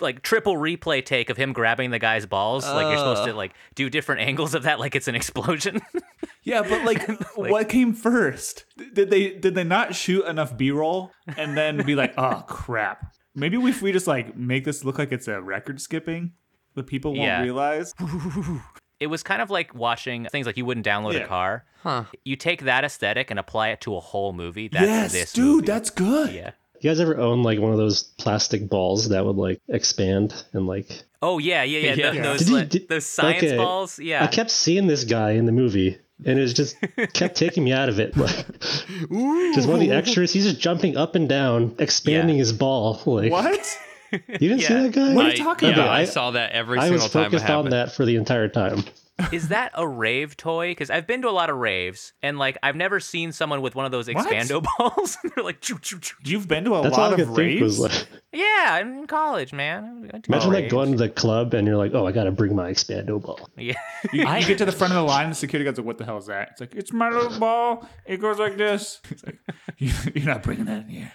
like triple replay take of him grabbing the guy's balls. Like you're supposed to like do different *laughs* angles of that like it's an explosion. *laughs* Yeah, but like, what came first? Did they did they not shoot enough B roll and then be like, oh crap? Maybe if we just like make this look like it's a record skipping, the people won't Yeah. realize. *laughs* it was kind of like watching things like you wouldn't download Yeah. a car. Huh. You take that aesthetic and apply it to a whole movie. That's yes, this dude, movie. that's good. yeah. You guys ever own like one of those plastic balls that would like expand and like? Oh yeah, yeah, yeah. Yeah. Yeah. Those Did he- did- those science okay. balls. Yeah. I kept seeing this guy in the movie, and it was just kept taking me out of it. *laughs* Like, just one of the extras, he's just jumping up and down, expanding Yeah. his ball. Like, What? *laughs* You didn't see that guy? What are you I- talking yeah, about? I I- saw that every I single was time it focused on that for the entire time. Is that a rave toy? Because I've been to a lot of raves, and like I've never seen someone with one of those What? expando *laughs* balls. They're like, choo, choo, choo. You've been to a That's all lot I could of think was raves. like, yeah, I'm in college, man. I went to imagine like raves. going to the club and you're like, oh, I got to bring my expando ball. Yeah. You, you *laughs* get to the front of the line, the security guard's like, "What the hell is that?" It's like, "It's my little ball. It goes like this." *laughs* It's like, "You- "You're not bringing that in here."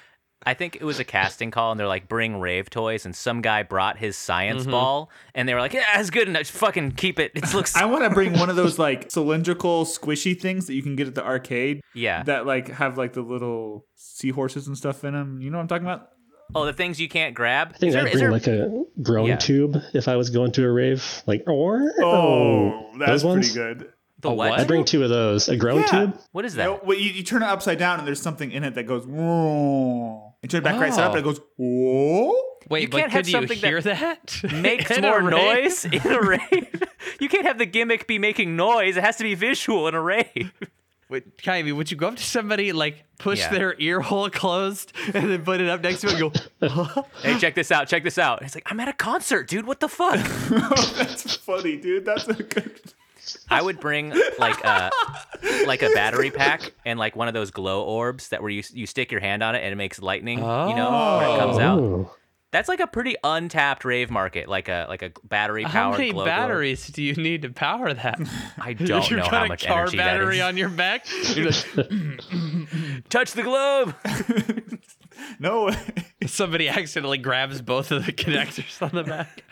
I think it was a casting call, and they're like, bring rave toys, and some guy brought his science Mm-hmm. ball, and they were like, yeah, it's good enough. Just fucking keep it. It looks. *laughs* I want to bring one of those like cylindrical, squishy things that you can get at the arcade. Yeah. That like have like the little seahorses and stuff in them. You know what I'm talking about? oh, the things you can't grab. I think there- I'd bring there- like a groan Yeah. tube if I was going to a rave. Like, or Oh, that's those ones? pretty good. the what? what? I'd bring two of those. A groan Yeah. tube? What is You, that? know, well, you, you turn it upside down and there's something in it that goes whoa. You turn it back right side up and it oh. goes whoa. Wait, You can't have could you something hear that that? *laughs* *laughs* Makes more rave? noise in a rave. *laughs* you can't have the gimmick be making noise. It has to be visual in a rave. Wait, Kaimi, would you go up to somebody like push Yeah. their ear hole closed and then put it up next to it and go? hey, check this out. Check this out. It's like I'm at a concert, dude. What the fuck? that's funny, dude. That's a good. I would bring like a like a battery pack and like one of those glow orbs that where you you stick your hand on it and it makes lightning. You know, when it comes out. Oh. That's like a pretty untapped rave market, like a like a battery How many glow batteries do you need to power that? I don't *laughs* You've know got how a much car energy battery that is. on your back. You're like, *laughs* *laughs* Touch the globe. No somebody accidentally grabs both of the connectors on the back.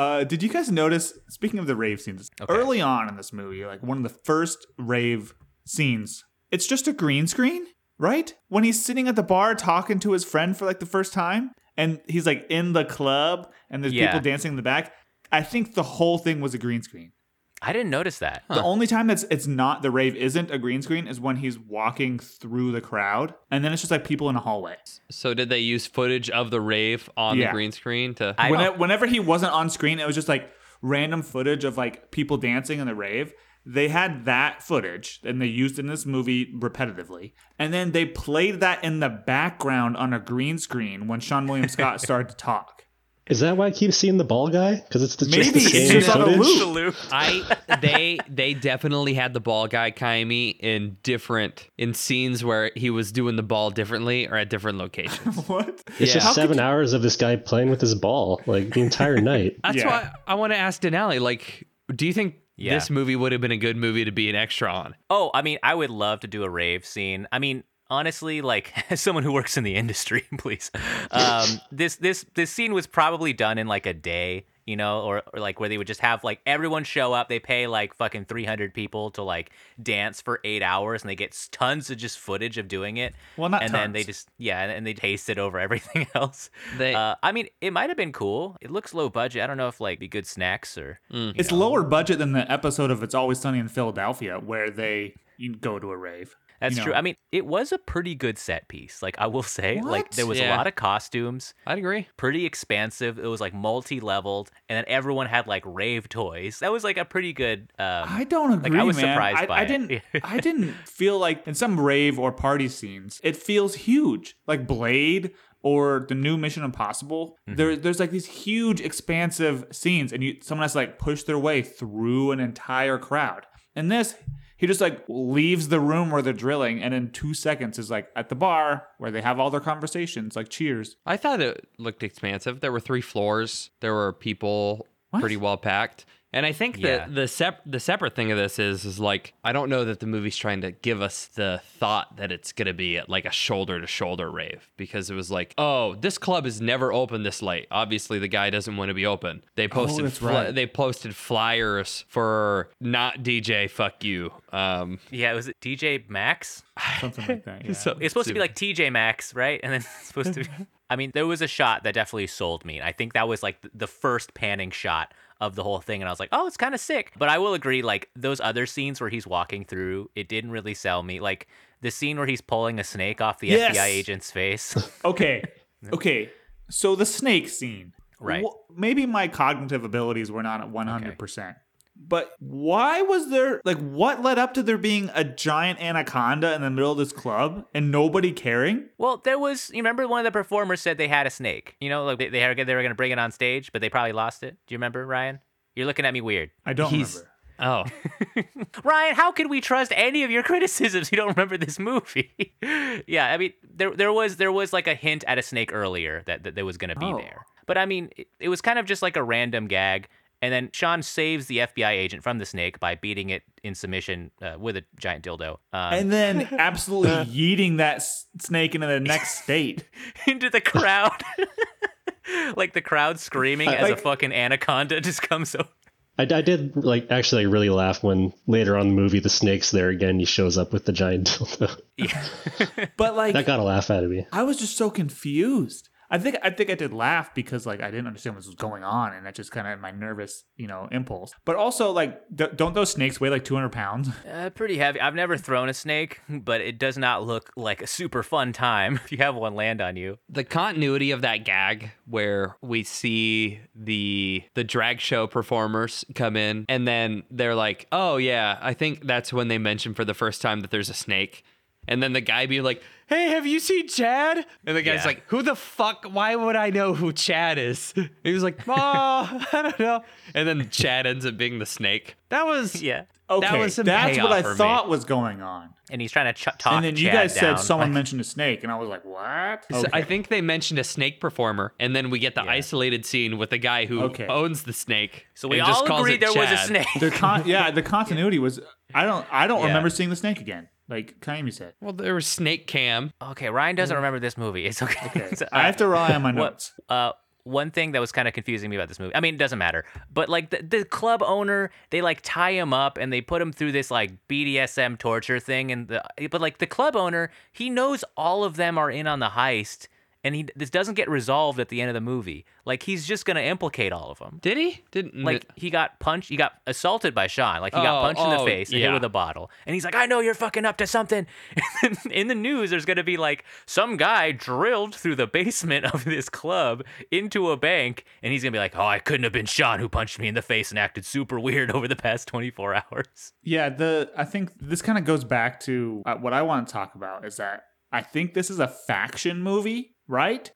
Uh, did you guys notice? Speaking of the rave scenes, Okay. early on in this movie, like one of the first rave scenes, it's just a green screen, right? When he's sitting at the bar talking to his friend for like the first time, and he's like in the club, and there's Yeah. people dancing in the back. I think the whole thing was a green screen. I didn't notice that. The only time that's it's not the rave isn't a green screen is when he's walking through the crowd, and then it's just like people in a hallway. So did they use footage of the rave on Yeah. the green screen to? I- When whenever he wasn't on screen, it was just like random footage of like people dancing in the rave. They had that footage and they used it in this movie repetitively. And then they played that in the background on a green screen when Seann William Scott *laughs* started to talk. Is that why I keep seeing the ball guy? Because it's the, just Maybe the it's just on a loop. *laughs* I they they definitely had the ball guy Kaimi in different in scenes where he was doing the ball differently or at different locations. *laughs* What? It's Yeah. just seven hours of this guy playing with his ball, like the entire *laughs* night. That's Yeah. why I want to ask Denali. Like, do you think Yeah. this movie would have been a good movie to be an extra on? Oh, I mean, I would love to do a rave scene. I mean, honestly, like *laughs* as someone who works in the industry, *laughs* please, *laughs* um, this this this scene was probably done in like a day, you know, or, or like where they would just have like everyone show up. They pay like fucking three hundred people to like dance for eight hours, and they get tons of just footage of doing it. Well, not and then they just yeah, and, and they taste it over everything else. They- uh, I mean, it might have been cool. It looks low budget. I don't know if like be good snacks or. you It's know. lower budget than the episode of It's Always Sunny in Philadelphia where they you go to a rave. That's you true. I mean, it was a pretty good set piece. Like I will say, like there was Yeah. a lot of costumes, I'd agree. pretty expansive. It was like multi-leveled, and then everyone had like rave toys. That was like a pretty good. Um, I don't agree, I was man. surprised I, by I it. didn't. *laughs* I didn't feel like in some rave or party scenes, it feels huge, like Blade or the new Mission Impossible. Mm-hmm. There, there's like these huge, expansive scenes, and you someone has to like push their way through an entire crowd. And this, he just like leaves the room where they're drilling, and in two seconds is like at the bar where they have all their conversations, like Cheers. I thought it looked expansive. There were three floors. There were people pretty well packed. And I think Yeah. that the sep- the separate thing of this is is like I don't know that the movie's trying to give us the thought that it's gonna be at like a shoulder to shoulder rave because it was like oh this club is never open this late. Obviously the guy doesn't want to be open. They posted that's fly- right. they posted flyers for not DJ fuck you. Um, Yeah, was it DJ Max? Something like that. *laughs* Yeah. so- It's supposed to be like TJ Maxx right? And then *laughs* it's supposed to be. I mean, there was a shot that definitely sold me. I think that was like the first panning shot of the whole thing. And I was like, oh, it's kind of sick. But I will agree, like those other scenes where he's walking through, it didn't really sell me. Like the scene where he's pulling a snake off the Yes. FBI agent's face. *laughs* okay. Okay. So the snake scene. Right. Maybe my cognitive abilities were not at 100%. But why was there like what led up to there being a giant anaconda in the middle of this club and nobody caring? well, there was, you remember one of the performers said they had a snake. You know, like they, they, had- they were going to bring it on stage, but they probably lost it. Do you remember, Ryan? You're looking at me weird. I don't He's- remember. oh *laughs* Ryan, how can we trust any of your criticisms? You don't remember this movie. *laughs* yeah, I mean, there there was there was like a hint at a snake earlier that, that there was going to be Oh. there. But I mean, it, it was kind of just like a random gag. And then Seann saves the FBI agent from the snake by beating it in submission uh, with a giant dildo um, And then *laughs* absolutely *laughs* yeeting that s- snake into the next *laughs* state. into the crowd. like the crowd screaming as a fucking anaconda just comes over. I, I did like actually really laugh when later on in the movie the snake's there again. He shows up with the giant dildo. Yeah. But like that got a laugh out of me. I was just so confused. I think I think I did laugh because like I didn't understand what was going on, and that just kind of my nervous, you know, impulse. But also like, d- don't those snakes weigh like two hundred pounds? *laughs* Uh, pretty heavy. I've never thrown a snake, but it does not look like a super fun time *laughs* if you have one land on you. the continuity of that gag where we see the the drag show performers come in and then they're like oh yeah i think that's when they mention for the first time that there's a snake and then the guy be like hey have you seen chad and the guy's Yeah. like who the fuck why would i know who chad is and *laughs* he was like oh *laughs* i don't know and then chad ends up being the snake that was Yeah. Okay, was some that's what I thought me. was was going on. And he's trying to ch- talk. and then you Chad guys down. said someone Like, mentioned a snake, and I was like, what? So I think they mentioned a snake performer, and then we get the Yeah. isolated scene with the guy who Okay. owns the snake. So we and just all calls agree it there was a Chad. snake. the con- yeah, *laughs* the continuity was. I don't. I don't Yeah. remember seeing the snake again. Like Kaimi said. Well, there was snake cam. Okay, Ryan doesn't remember this movie. *laughs* It's okay. Okay, So, I have to rely on my what- notes. uh, one thing that was kind of confusing me about this movie. I mean, it doesn't matter. But like the, the club owner, they like tie him up and they put him through this like BDSM torture thing. And the but like the club owner, he knows all of them are in on the heist, and he this doesn't get resolved at the end of the movie. Like he's just gonna implicate all of them. Did he? Didn't Like he got punched, he got assaulted by Seann. Like he got Oh, punched in the oh, face and hit with a bottle. And he's like, "I know you're fucking up to something." *laughs* In the news, there's gonna be like some guy drilled through the basement of this club into a bank, and he's gonna be like, "Oh, I couldn't have been Seann who punched me in the face and acted super weird *laughs* over the past 24 hours." Yeah, the I think this kind of goes back to uh, what I want to talk about is that I think this is a faction movie, right?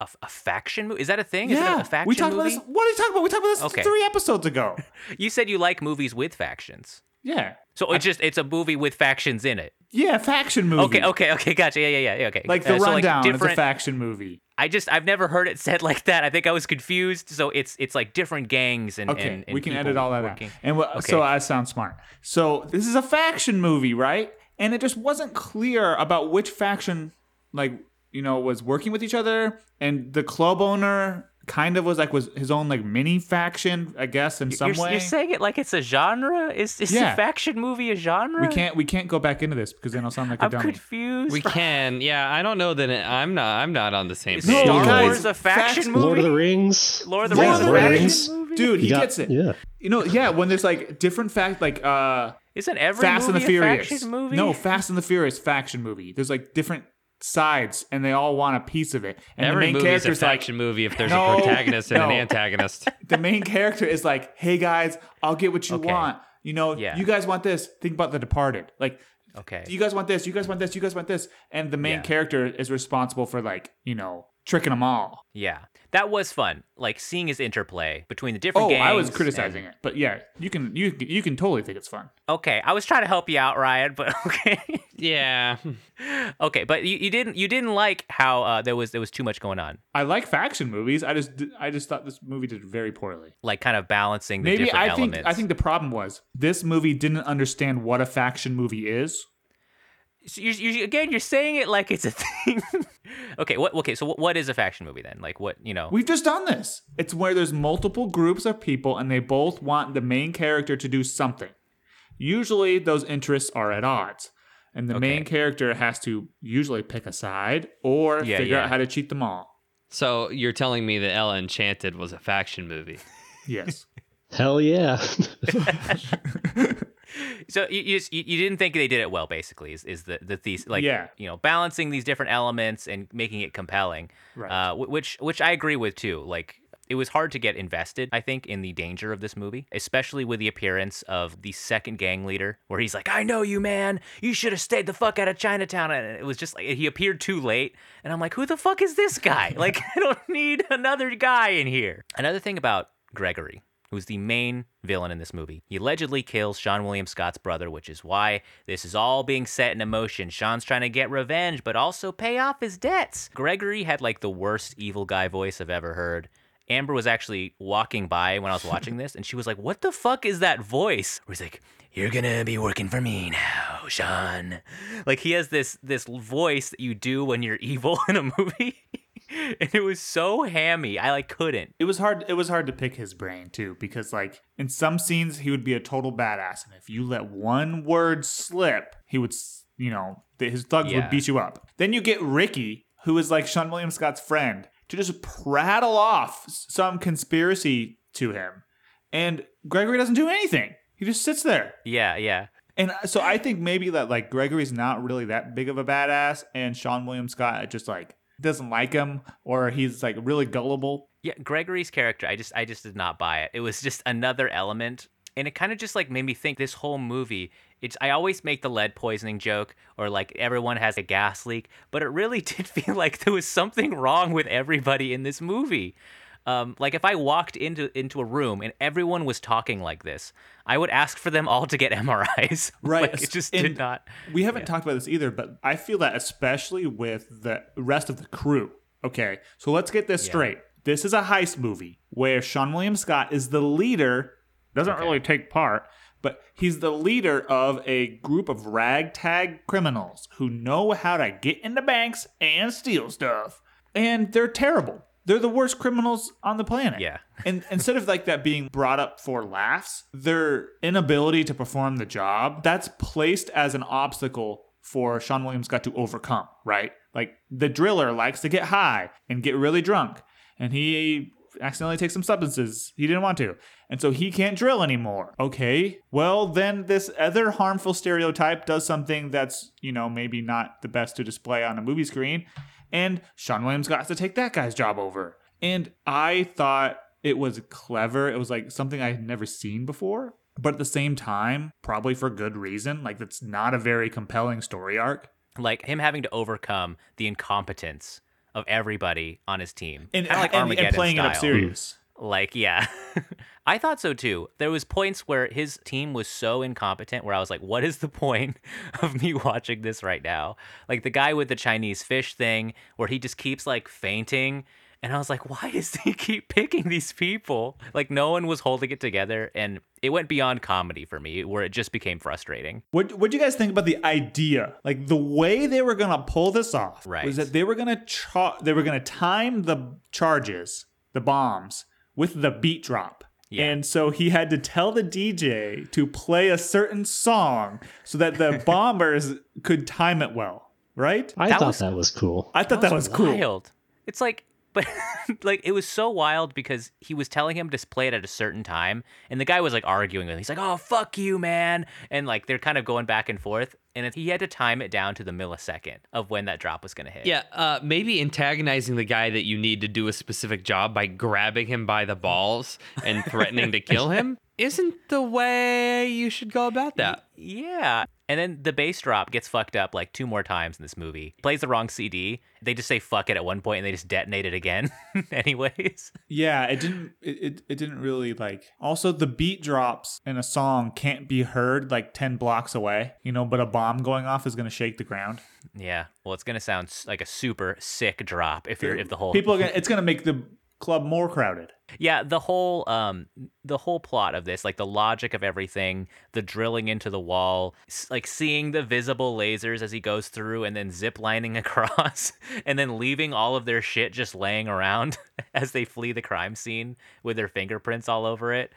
A, a faction movie? Is that a thing? Is it a, yeah, a faction we talked movie? about this. What are you talking about? We talked about this Okay. three episodes ago. *laughs* You said you like movies with factions. Yeah, So it's just it's a movie with factions in it. yeah, faction movie. Okay, okay, okay, gotcha. Yeah, yeah, yeah, yeah, okay. Like the Uh, so, rundown is a different- faction movie. I just I've never heard it *laughs* said like that. I think I was confused. So it's it's like different gangs and Okay, and, and we can edit all that working. out. And what, Okay. so I sound smart. So this is a faction movie, right? And it just wasn't clear about which faction, like you know, was working with each other. And the club owner kind of was like was his own like mini faction, I guess, in some you're, way. you're saying it like it's a genre? Is is Yeah. a faction movie a genre? we can't we can't go back into this because then I'll sound like a I'm dummy. confused. We can. Yeah, I don't know that it, I'm not. I'm not on the same Is page. No, Star guys, Wars a faction facts- movie? Lord of the Rings. Lord of the Yeah, Rings. is a Lord of the faction Rings. movie? Dude, he You got- gets it. Yeah. You know, yeah, when there's like different fact like uh Isn't every Fast and movie the Furious. faction movie? No, Fast and the Furious faction movie. There's like different sides and they all want a piece of it. And Every the main movie is a character's like movie if there's No, a protagonist and no. an antagonist. *laughs* the main character is like, "Hey guys, I'll get what you Okay. want. You know, Yeah. you guys want this. Think about The Departed. Like, Okay. you guys want this. You guys want this. You guys want this." And the main Yeah. character is responsible for like, you know, tricking them all. Yeah, that was fun. Like seeing his interplay between the different. Games. Oh, I was criticizing and- it, but yeah, you can you you can totally think it's fun. Okay, I was trying to help you out, Ryan, but *laughs* okay, Yeah. *laughs* okay, but you, you didn't you didn't like how uh, there was there was too much going on, I like faction movies. I just I just thought this movie did very poorly. like kind of balancing the Maybe different I think. I think the problem was this movie didn't understand what a faction movie is. So you, you, again, you're saying it like it's a *laughs* thing. okay, what? Okay, so what, what is a faction movie then? Like what? You know? We've just done this. It's where there's multiple groups of people and they both want the main character to do something. Usually those interests are at odds. And the main character has to usually pick a side or Yeah, figure yeah. out how to cheat them all. So you're telling me that Ella Enchanted was a faction movie? Yes. *laughs* Hell yeah. *laughs* *laughs* so you, you just- you you didn't think they did it well, basically, is, is the the thesis like Yeah. you know balancing these different elements and making it compelling, Right. uh, which which I agree with too. Like it was hard to get invested, I think, in the danger of this movie, especially with the appearance of the second gang leader, where he's like, "I know you, man. You should have stayed the fuck out of Chinatown." And it was just like he appeared too late, and I'm like, "Who the fuck is this guy? *laughs* Like, I don't need another guy in here." Another thing about Gregory, who's the main villain in this movie. He allegedly kills Seann William Scott's brother, which is why this is all being set in motion. Seann's trying to get revenge, but also pay off his debts. Gregory had like the worst evil guy voice I've ever heard. Amber was actually walking by when I was watching *laughs* this, and she was like, What the fuck is that voice? Where he's like, You're gonna be working for me now, Seann. Like he has this this voice that you do when you're *laughs* evil in a movie. *laughs* and it was so hammy. I like couldn't. it was hard it was hard to pick his brain too because like in some scenes he would be a total badass and if you let one word slip he would you know his thugs Yeah. would beat you up then you get ricky who is like seann william scott's friend to just prattle off some conspiracy to him and gregory doesn't do anything he just sits there Yeah, yeah. and uh, so I think maybe that like Gregory's not really that big of a badass, and Sean William Scott just like doesn't like him, or he's like really gullible. Yeah, Gregory's character, I just I just did not buy it. It was just another element and it kind of just like made me think this whole movie it's I always make the lead poisoning joke or like everyone has a gas leak, but it really *laughs* did feel like there was something wrong with everybody in this movie. Um, like if I walked into into a room and everyone was talking like this, I would ask for them all to get *laughs* MRIs. *laughs* like, it just did not. We haven't talked about this either, but I feel that especially with the rest of the crew. Okay, so let's get this straight. This is a heist movie where Seann William Scott is the leader, doesn't really take part, but he's the leader of a group of ragtag criminals who know how to get into banks and steal stuff. And they're terrible. They're the worst criminals on the planet. Yeah. *laughs* and instead of like that being brought up for laughs, their inability to perform the job, that's placed as an obstacle for Seann William Scott to overcome, right? Like the driller likes to get high and get really drunk, and he accidentally takes some substances he didn't want to. And so he can't drill anymore. Okay. Well, then this other harmful stereotype does something that's, you know, maybe not the best to display on a movie screen. And Seann William Scott to take that guy's job over. And I thought it was clever. It was like something I had never seen before. But at the same time, probably for good reason. Like, that's not a very compelling story arc. Like him having to overcome the incompetence of everybody on his team. And, Kinda like and, and playing it up serious. Like, yeah. *laughs* I thought so too. There was points where his team was so incompetent where I was like, what is the point *laughs* of me watching this right now? Like the guy with the Chinese fish thing where he just keeps like fainting and I was like, why does he *laughs* keep picking these people? Like no one was holding it together and it went beyond comedy for me where it just became frustrating. What what do you guys think about the idea? Like the way they were gonna pull this off Right. was that they were gonna char- they were gonna time the charges, the bombs, with the beat drop. Yeah. And so he had to tell the DJ to play a certain song so that the *laughs* bombers could time it well, right? I That thought was- that was cool. I thought that was cool. Wild. It's like, but *laughs* like it was so wild because he was telling him to play it at a certain time, and the guy was like arguing with him. He's like, "Oh fuck you, man," and like they're kind of going back and forth, and he had to time it down to the millisecond of when that drop was gonna hit. Yeah, uh, maybe antagonizing the guy that you need to do a specific job by grabbing him by the balls and threatening to kill him isn't the way you should go about that. Yeah. And then the bass drop gets fucked up like two more times in this movie. Plays the wrong CD. They just say fuck it at one point and they just detonate it again. *laughs* Anyways. Yeah, it didn't. It, it it didn't really like. Also, the beat drops in a song can't be heard like ten blocks away. You know, but a bomb going off is gonna shake the ground. Yeah. Well, it's gonna sound like a super sick drop if you're if the whole people are gonna. It's gonna make the club more crowded. Yeah, the whole um the whole plot of this, like the logic of everything, the drilling into the wall, like seeing the visible lasers as he goes through and then zip lining *laughs* across and then leaving all of their shit just laying around *laughs* as they flee the crime scene with their fingerprints all over it.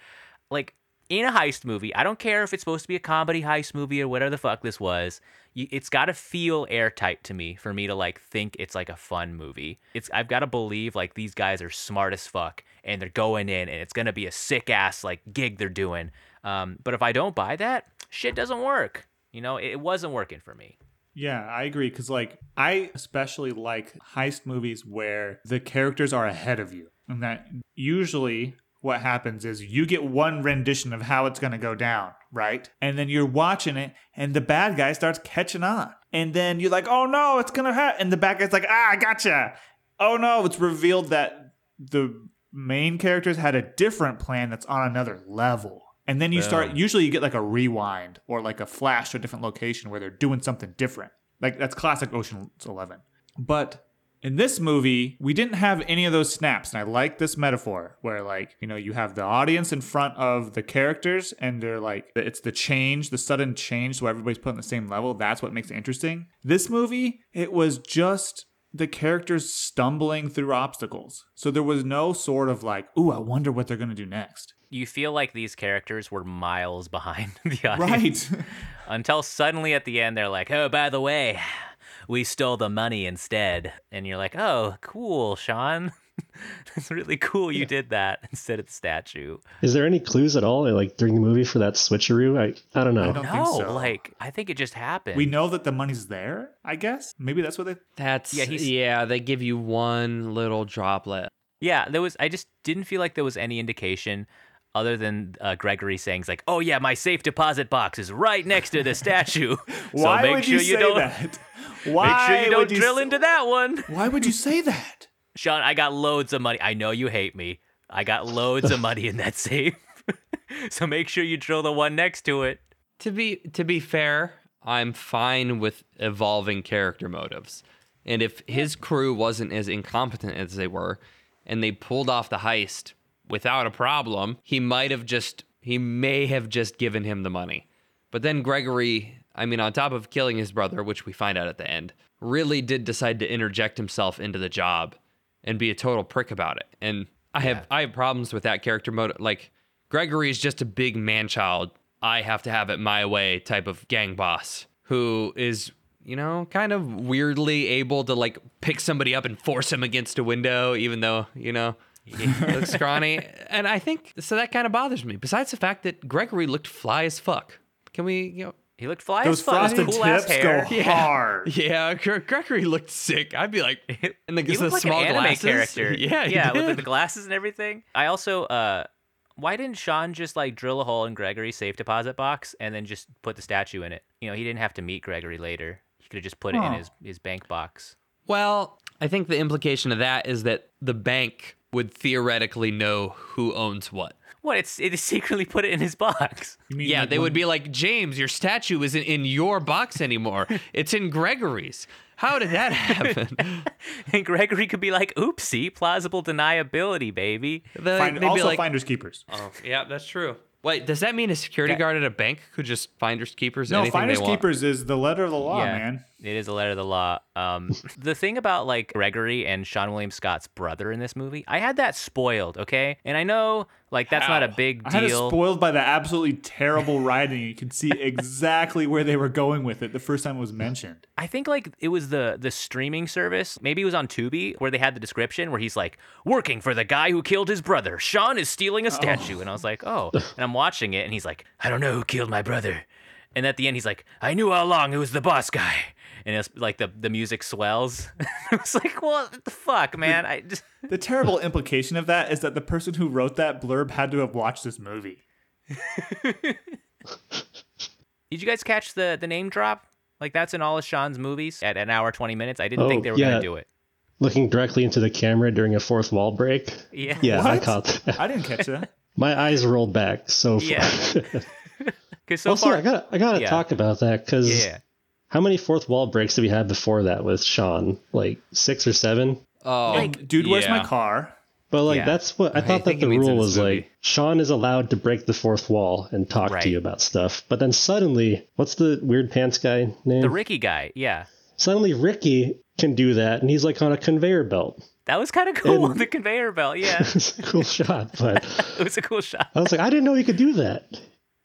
Like in a heist movie, I don't care if it's supposed to be a comedy heist movie or whatever the fuck this was. It's got to feel airtight to me for me to like think it's like a fun movie. It's I've got to believe like these guys are smart as fuck and they're going in and it's gonna be a sick ass like gig they're doing. Um, but if I don't buy that, shit doesn't work. You know, it, wasn't working for me. Yeah, I agree. Because, like, I especially like heist movies where the characters are ahead of you. And that usually what happens is you get one rendition of how it's going to go down, right? And then you're watching it, and the bad guy starts catching on. And then you're like, oh no, it's going to happen. And the bad guy's like, ah, I gotcha. Oh no, it's revealed that the main characters had a different plan that's on another level. And then you start, usually you get like a rewind or like a flash to a different location where they're doing something different. Like that's classic Ocean's 11. But in this movie, we didn't have any of those snaps. And I like this metaphor where, like, you know, you have the audience in front of the characters and they're like, it's the change, the sudden change, so everybody's put on the same level. That's what makes it interesting. This movie, it was just the characters stumbling through obstacles. So there was no sort of like, ooh, I wonder what they're going to do next. You feel like these characters were miles behind *laughs* the audience. Right. *laughs* until suddenly at the end they're like, "Oh, by the way, we stole the money instead." And you're like, "Oh, cool, Seann. *laughs* It's really cool you did that instead of the statue." Is there any clues at all, like during the movie, for that switcheroo? I I don't know. I don't think No, so. like I think it just happened. we know that the money's there, I guess. Maybe that's what they. That's Yeah, yeah, They give you one little droplet. Yeah, there was. I just didn't feel like there was any indication other than uh, Gregory saying, like, "Oh yeah, my safe deposit box is right next to the *laughs* statue." Why so make would sure you you say don't that? *laughs* make Why sure you don't would drill s- into that one. *laughs* Why would you say that? Seann, I got loads of money. I know you hate me. I got loads of money in that safe. so make sure you drill the one next to it. To be to be fair, I'm fine with evolving character motives. And if his crew wasn't as incompetent as they were, and they pulled off the heist without a problem, he might have just he may have just given him the money. But then Gregory, I mean, on top of killing his brother, which we find out at the end, really did decide to interject himself into the job and be a total prick about it. And I have I have problems with that character mode. Like Gregory is just a big man child. I have to have it my way type of gang boss who is, you know, kind of weirdly able to like pick somebody up and force him against a window, even though, you know, he looks scrawny. And I think so that kind of bothers me. Besides the fact that Gregory looked fly as fuck. Can we, you know, He looked fly Those as fuck. frosted cool tips hair. *laughs* go hard. yeah, Gregory looked sick. I'd be like, and the, He the like small an anime glasses. character. *laughs* Yeah, he yeah, with the glasses and everything. I also, uh, why didn't Seann just like drill a hole in Gregory's safe deposit box and then just put the statue in it? You know, he didn't have to meet Gregory later. He could have just put it in his his bank box. Well, I think the implication of that is that the bank would theoretically know who owns what. What? It's it secretly put it in his box. You mean Yeah, like they when- would be like, James, your statue isn't in your box anymore. *laughs* It's in Gregory's. How did that happen? *laughs* And Gregory could be like, "Oopsie, plausible deniability, baby." The- Find, they'd be also like, finders keepers. oh, yeah, that's true. Wait, does that mean a security Okay. guard at a bank could just finders keepers No, anything finders they want? keepers is the letter of the law, Yeah. man. It is a letter of the law. Um, *laughs* the thing about like Gregory and Seann William Scott's brother in this movie, I had that spoiled, okay? And I know like that's not a How? big I had it deal. spoiled by the absolutely terrible writing. You can see exactly where they were going with it the first time it was mentioned. I think like it was the the streaming service. Maybe it was on Tubi where they had the description where he's like working for the guy who killed his brother. Seann is stealing a statue, and I was like, oh. *laughs* And I'm watching it, and he's like, I don't know who killed my brother. And at the end, he's like, I knew all along it was the boss guy. And it's like the the music swells. *laughs* I was like, what the fuck, man? I just *laughs* The terrible implication of that is that the person who wrote that blurb had to have watched this movie. *laughs* Did you guys catch the the name drop? Like that's in all of Seann's movies at an hour twenty minutes. I didn't Oh, think they were yeah. gonna do it. Looking directly into the camera during a fourth wall break. Yeah. Yeah, I caught that. I didn't catch that. My eyes rolled back so far. Yeah. Because so also, far, I gotta, I gotta yeah. talk about that because yeah. How many fourth wall breaks did we have before that with Seann? Like six or seven? Oh, And dude, where's my car? But like Yeah. that's what I thought think that the rule was movie. like Seann is allowed to break the fourth wall and talk Right. to you about stuff. But then suddenly, what's the weird pants guy name? The Ricky guy. Yeah. suddenly Ricky can do that and he's like on a conveyor belt. That was kind of cool. And- *laughs* the conveyor belt. Yeah. *laughs* it's a cool shot, but *laughs* it was a cool shot. I was like, I didn't know he could do that.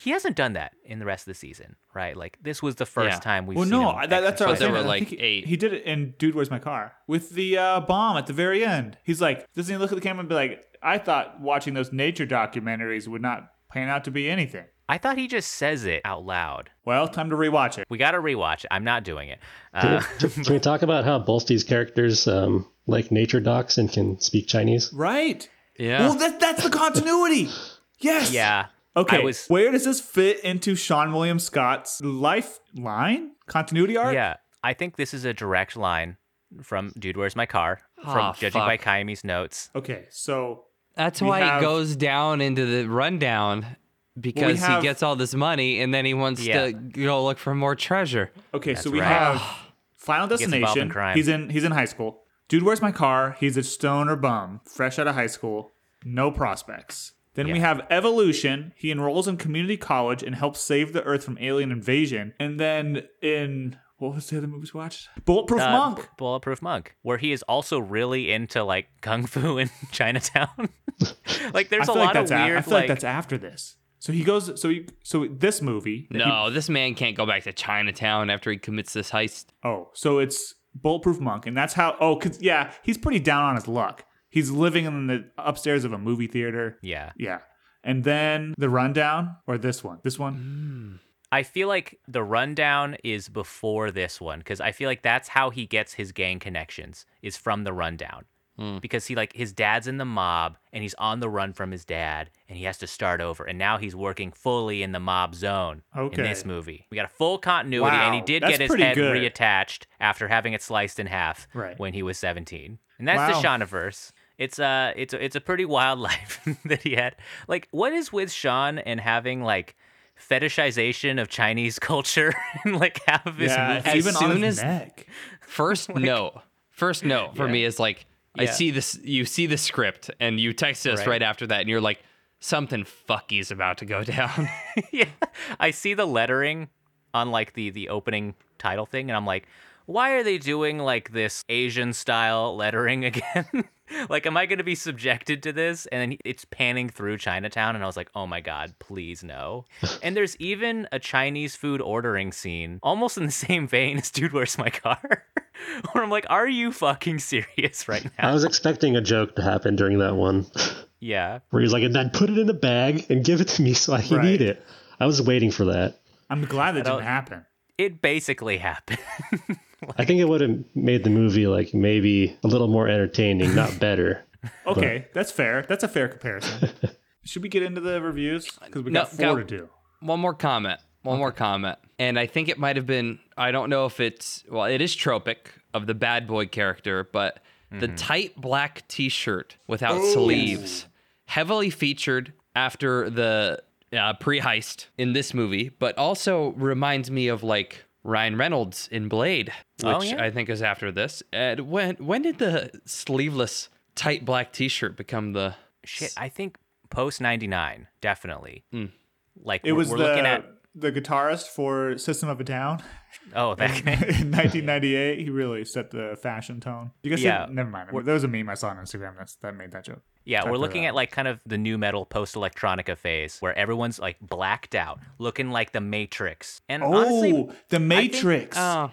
He hasn't done that in the rest of the season, right? Like this was the first Yeah. time we've Well, seen no, him that, that's what I was But there saying. were, like, he, eight. He did it in Dude, Where's My Car? With the uh, bomb at the very end. He's like, doesn't he look at the camera and be like, I thought watching those nature documentaries would not pan out to be anything. I thought he just says it out loud. Well, time to rewatch it. We got to rewatch it. I'm not doing it. Can, Uh, we, *laughs* can we talk about how both these characters um, like nature docs and can speak Chinese? Right. Yeah. Well, that, that's the continuity. *laughs* yes. yeah. Okay. Was. Where does this fit into Seann William Scott's lifeline continuity arc? Yeah. I think this is a direct line from Dude, Where's My Car? From Ah, judging by fuck. Kaimi's notes. Okay. So That's why have- he goes down into the rundown because have- he gets all this money and then he wants Yeah. to go look for more treasure. Okay, so we right. have *sighs* Final involved in Destination. He's in he's in high school. Dude, where's my car? He's a stoner bum, fresh out of high school, no prospects. Then we have Evolution. He enrolls in community college and helps save the Earth from alien invasion. And then in what was the other movies we watched? Bulletproof Uh, Monk. Bulletproof Monk, where he is also really into like kung fu *laughs* in Chinatown. *laughs* like there's a lot like that's of weird I feel like, like that's after this. So he goes. So he. So this movie. that he- No, this man can't go back to Chinatown after he commits this heist. Oh, so it's Bulletproof Monk, and that's how. Oh, cause yeah, he's pretty down on his luck. He's living in the upstairs of a movie theater. yeah. Yeah, and then the rundown or this one. This one. Hmm. I feel like the rundown is before this one because I feel like that's how he gets his gang connections is from the rundown. Hmm. Because he like his dad's in the mob and he's on the run from his dad and he has to start over and now he's working fully in the mob zone okay. in this movie. We got a full continuity and he did that's get his head good. reattached after having it sliced in half Right. when he was 17. And that's Wow. the Shaunaverse. It's uh it's a, it's a pretty wild *laughs* life that he had. Like what is with Seann and having like fetishization of Chinese *laughs* culture and like half of his Yeah, movies. it's even on soon his as- neck. First *laughs* note. First note for Yeah. me is like I see this you see the script and you text us Right. right, after that and you're like something fucky's about to go down. yeah. I see the lettering on like the the opening title thing and I'm like, why are they doing like this Asian style lettering *laughs* again? like am I going to be subjected to this? And then it's panning through Chinatown and I was like, "Oh my god, please no." *laughs* and there's even a Chinese food ordering scene almost in the same vein as Dude, Where's My Car? *laughs* Where I'm like, "Are you fucking serious right now? I was expecting a joke to happen during that one yeah. where he's like, and then put it in a bag and give it to me so I can Right. eat it. I was waiting for that. I'm glad that didn't happen. It basically happened. *laughs* I think it would have made the movie like maybe a little more entertaining, not *laughs* better. Okay, that's fair. That's a fair comparison. *laughs* Should we get into the reviews? Because we No, got four go. to do. One more comment. One more comment. And I think it might have been, I don't know if it's, well, it is tropic of the bad boy character, but the mm-hmm. tight black t shirt without oh. sleeves, heavily featured after the uh, pre heist in this movie, but also reminds me of like Ryan Reynolds in Blade, which Oh, yeah? I think is after this. And when, when did the sleeveless tight black t shirt become the. Shit, I think post 99, definitely. Like It was we're the looking at the guitarist for System of a Down oh that *laughs* in guy. *laughs* 1998. He really set the fashion tone. You guys, Yeah. yeah. never mind. There was a meme I saw on Instagram that's, that made that joke. Yeah, Check we're looking out. at like kind of the nu metal post electronica phase where everyone's like blacked out, looking like the Matrix. And Oh, honestly, the think- Matrix. Oh.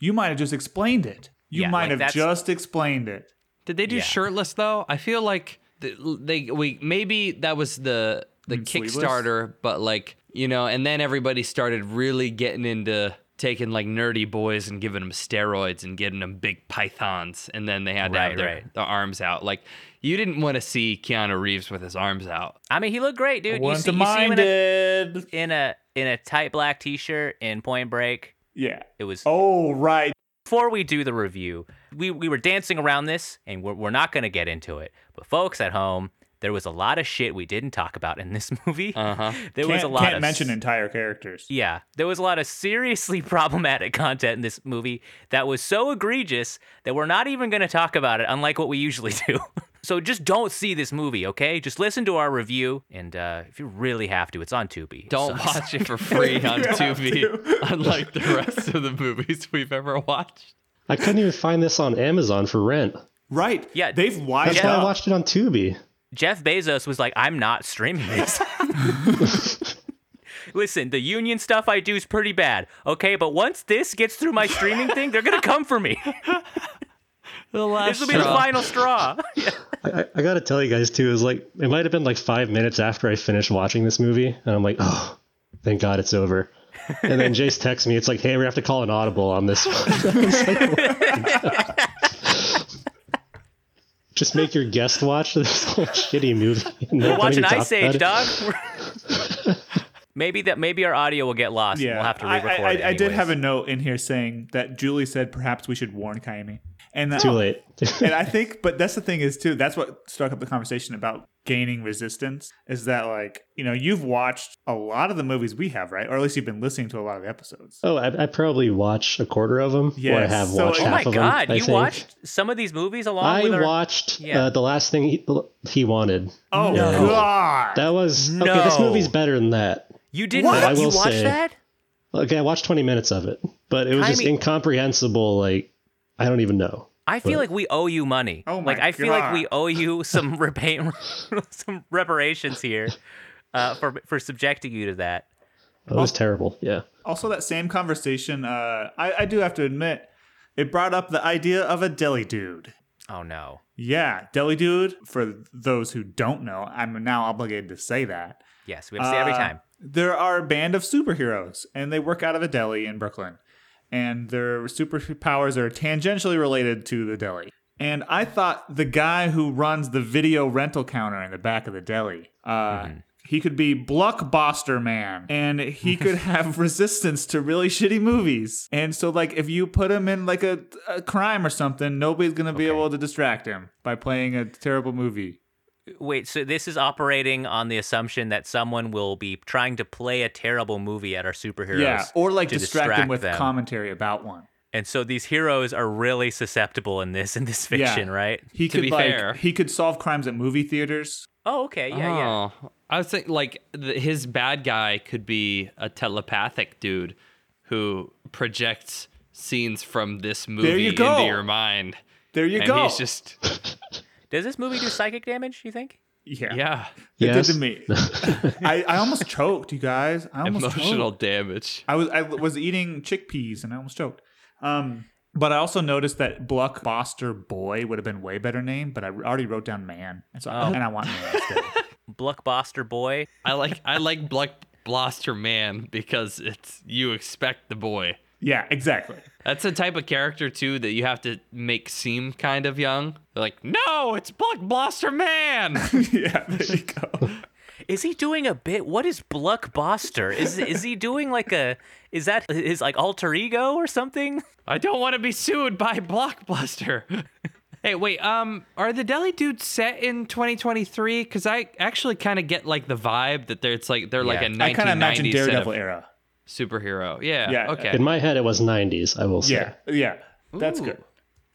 you might have just explained it. You Yeah, might like have just explained it. Did they do Yeah. shirtless though? I feel like th- they we maybe that was the the mean sleeveless? Kickstarter, but like you know, and then everybody started really getting into taking like nerdy boys and giving them steroids and getting them big pythons, and then they had to Right, have their, right. their arms out. Like you didn't want to see Keanu Reeves with his arms out. I mean, he looked great, dude. You see, you see him in a, in a in a tight black t-shirt in Point Break. Yeah. It was Oh right. before we do the review, we, we were dancing around this, and we're, we're not going to get into it. But folks at home, there was a lot of shit we didn't talk about in this *laughs* movie. Uh huh. there Can't, was a lot can't of mention entire characters. yeah, there was a lot of seriously *laughs* problematic content in this movie that was so egregious that we're not even going to talk about it, unlike what we usually *laughs* do. So just don't see this movie, okay? Just listen to our review, and uh, if you really have to, it's on Tubi. Don't So- watch it for *laughs* free on You have Tubi, unlike the rest of the movies we've ever watched. I couldn't even find this on Amazon for rent. Right. Yeah. They've wised That's why up. I watched it on Tubi. Jeff Bezos was like, I'm not streaming this. *laughs* *laughs* Listen, the union stuff I do is pretty bad, okay? But once this gets through my streaming thing, they're gonna come for me. The last This will be the final straw. *laughs* *laughs* I, I, I gotta tell you guys too, it was like it might have been like five minutes after I finished watching this movie, and I'm like, oh, thank God it's over. And then Jace texts me, it's like, hey, we have to call an audible on this one. *laughs* Like, Just make your guest watch this whole shitty movie. and We're watching Ice Age, dog. Maybe that maybe our audio will get lost. and Yeah. we'll have to re-record I, it I, I did have a note in here saying that Julie said perhaps we should warn Kaimi. And that, Too late. *laughs* and I think, but that's the thing is too. That's what struck up the conversation about gaining resistance. Is that like you know you've watched a lot of the movies we have, right? Or at least you've been listening to a lot of the episodes. oh, I, I probably watch a quarter of them, or I Yes, have so- watched Oh Oh my of god, them. You think. watched some of these movies along I with our watched Yeah. uh, the last thing he, he wanted. Oh No. god! That was okay. This movie's better than that. You did What? not I you will watched say- that? Okay, I watched 20 minutes of it, but it was just Jaime- incomprehensible. Like, I don't even know. I feel But- like we owe you money. Oh my like I feel like we owe you *laughs* some repay *laughs* some reparations here uh, for for subjecting you to that. It was terrible. Yeah. Also, that same conversation, uh, I, I do have to admit, it brought up the idea of a deli dude. Oh no. Yeah, deli dude. For those who don't know, I'm now obligated to say that. Yes, we have to say it every Uh, time. There are a band of superheroes, and they work out of a deli in Brooklyn. And their superpowers are tangentially related to the deli. And I thought the guy who runs the video rental counter in the back of the deli, uh, he could be Blockbuster Man, and he *laughs* could have resistance to really shitty movies. And so, like, if you put him in like a, a crime or something, nobody's gonna be able to distract him by playing a terrible movie. Wait, so this is operating on the assumption that someone will be trying to play a terrible movie at our superheroes. Yeah, or like to distract, him distract with them. commentary about one. And so these heroes are really susceptible in this in this fiction, right? He To could be like fair- he could solve crimes at movie theaters. Oh, okay. Yeah, yeah. Oh, I was thinking like the, his bad guy could be a telepathic dude who projects scenes from this movie you into your mind. There you and go. he's just *laughs* Does this movie do psychic damage, you think? yeah. yeah, It Yes. did to me. *laughs* I, I almost choked, you guys. I almost emotional choked. damage. I was I was eating chickpeas and I almost choked. Um, but I also noticed that Bluck Blockbuster Boy would have been way better name, but I already wrote down man, and so Oh. and I want man *laughs* instead. Blockbuster boy. I like I like Black Blaster Man because it's you expect the boy. Yeah, exactly. That's the type of character too that you have to make seem kind of young. They're like, no, it's Black Blaster Man. *laughs* yeah, there you go. Is he doing a bit? What is Blockbuster? Is is he doing like a? Is that his like alter ego or something? I don't want to be sued by Blockbuster. *laughs* hey, wait. Um, are the Deli Dudes set in 2023? Because I actually kind of get like the vibe that they're it's like they're like a Yeah. I kind of imagine Daredevil of era. Superhero. Yeah. Yeah. Okay. In my head, it was 90s, I will say. Yeah, yeah, that's Ooh. good.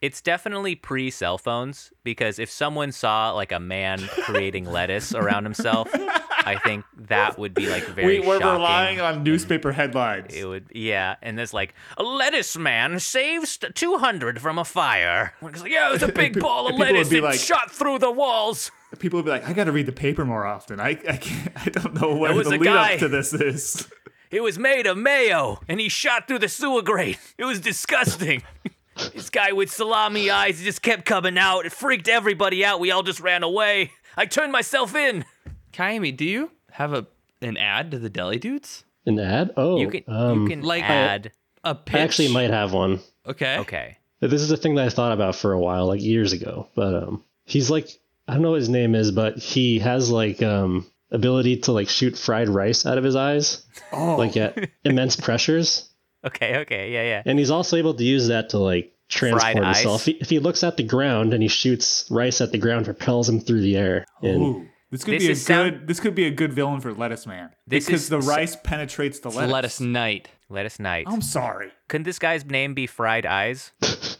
It's definitely pre cell phones because if someone saw like a man creating lettuce around himself, I think that would be like very We were shocking. relying on newspaper headlines. It would, yeah, and there's like a lettuce man saves two hundred from a fire. It's like, yeah, it was a big ball of lettuce be that like- shot through the walls. People would be like, "I got to read the paper more often." I I can't. I don't know what the lead guy- up to this is. It was made of mayo, and he shot through the sewer grate. It was disgusting. *laughs* this guy with salami eyes just kept coming out. It freaked everybody out. We all just ran away. I turned myself in. Kaimi, do you have a an ad to the Deli Dudes? An ad? Oh, You can um, you can like- add a pitch? I actually might have one. Okay. Okay. This is a thing that I thought about for a while, like years ago. But um, he's like, I don't know what his name is, but he has like um ability to like shoot fried rice out of his eyes, Oh, like at *laughs* immense pressures, Okay. Okay. Yeah. Yeah. and he's also able to use that to like transport Fried himself. If he, if he looks at the ground and he shoots rice at the ground, propels him through the air. And Ooh, this could This be a good. sound- This could be a good villain for Lettuce Man This because is the so- rice penetrates the It's lettuce. Lettuce Night. Lettuce us night. I'm sorry. Couldn't this guy's name be Fried Eyes? *laughs*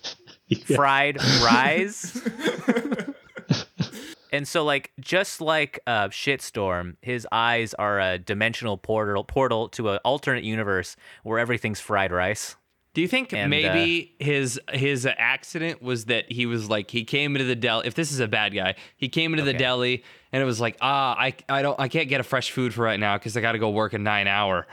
Yeah. Fried Rise? *laughs* and so, like, just like uh, Shitstorm, his eyes are a dimensional portal portal to an alternate universe where everything's fried rice. Do you think And, uh, maybe his his accident was that he was like he came into the deli? If this is a bad guy, he came into the deli and it was like, ah, I I don't I can't get a fresh food for right now because I got to go work a nine hour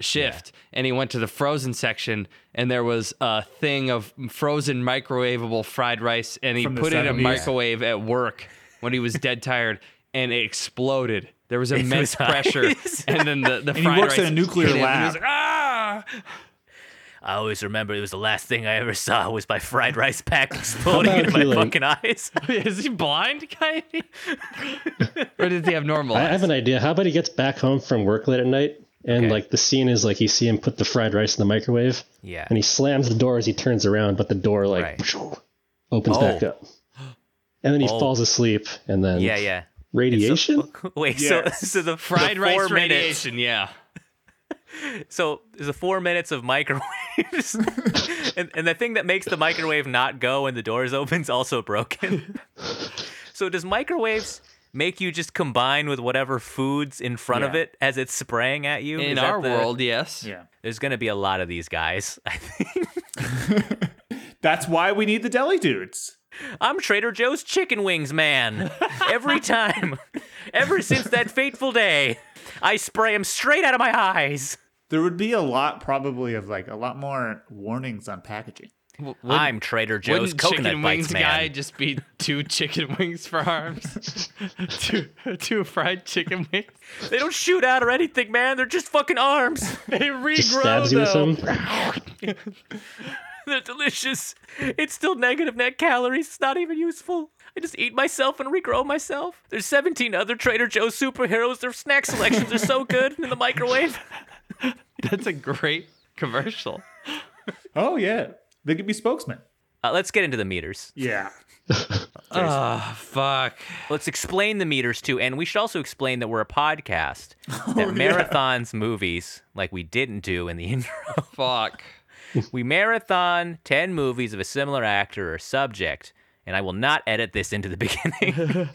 shift. And he went to the frozen section and there was a thing of frozen microwavable fried rice and he From put it in a 70s. microwave at work when he was dead tired and it exploded. There was *laughs* immense was pressure, *laughs* ice. and then the the he fried works at rice a nuclear hit him, and he lab. was like, ah! I always remember it was the last thing I ever saw was my fried rice pack *laughs* exploding in my like- fucking eyes. Is he blind, guy? or does he have normal I eyes? have an idea. How about he gets back home from work late at night, and Okay. like the scene is like you see him put the fried rice in the microwave, Yeah. and he slams the door as he turns around, but the door like Right. opens Oh. back up, and then he Oh. falls asleep, and then Yeah, yeah. radiation. *laughs* Wait, Yes. so so the Fried the rice four radiation, yeah. *laughs* So there's a four minutes of microwaves, *laughs* and and the thing that makes the microwave not go when the doors opens also broken. so does microwaves make you just combine with whatever foods in front of it as it's spraying at you? In Is our the- world, yes. Yeah, there's gonna be a lot of these guys. I think that's why we need the deli dudes. I'm Trader Joe's chicken wings man. Every *laughs* time, ever since that fateful day, I spray them straight out of my eyes. There would be a lot, probably, of like a lot more warnings on packaging. W- I'm Trader Joe's coconut chicken bites wings man. guy just be two chicken wings for arms? *laughs* two, two fried chicken wings. They don't shoot out or anything, man. They're just fucking arms. They regrow. Just regrow stabs you with though. some. *laughs* *laughs* They're delicious. It's still negative net calories. It's not even useful. I just eat myself and regrow myself. There's 17 other Trader Joe's superheroes. Their snack selections are so good in the microwave. *laughs* That's a great commercial. *laughs* Oh yeah, they could be spokesmen. Uh, let's get into the meters. Yeah, Ah, fuck. Let's explain the meters too, and we should also explain that we're a podcast that yeah. marathons movies like we didn't do in the intro. Fuck. *laughs* we marathon 10 movies of a similar actor or subject, and I will not edit this into the *laughs* beginning.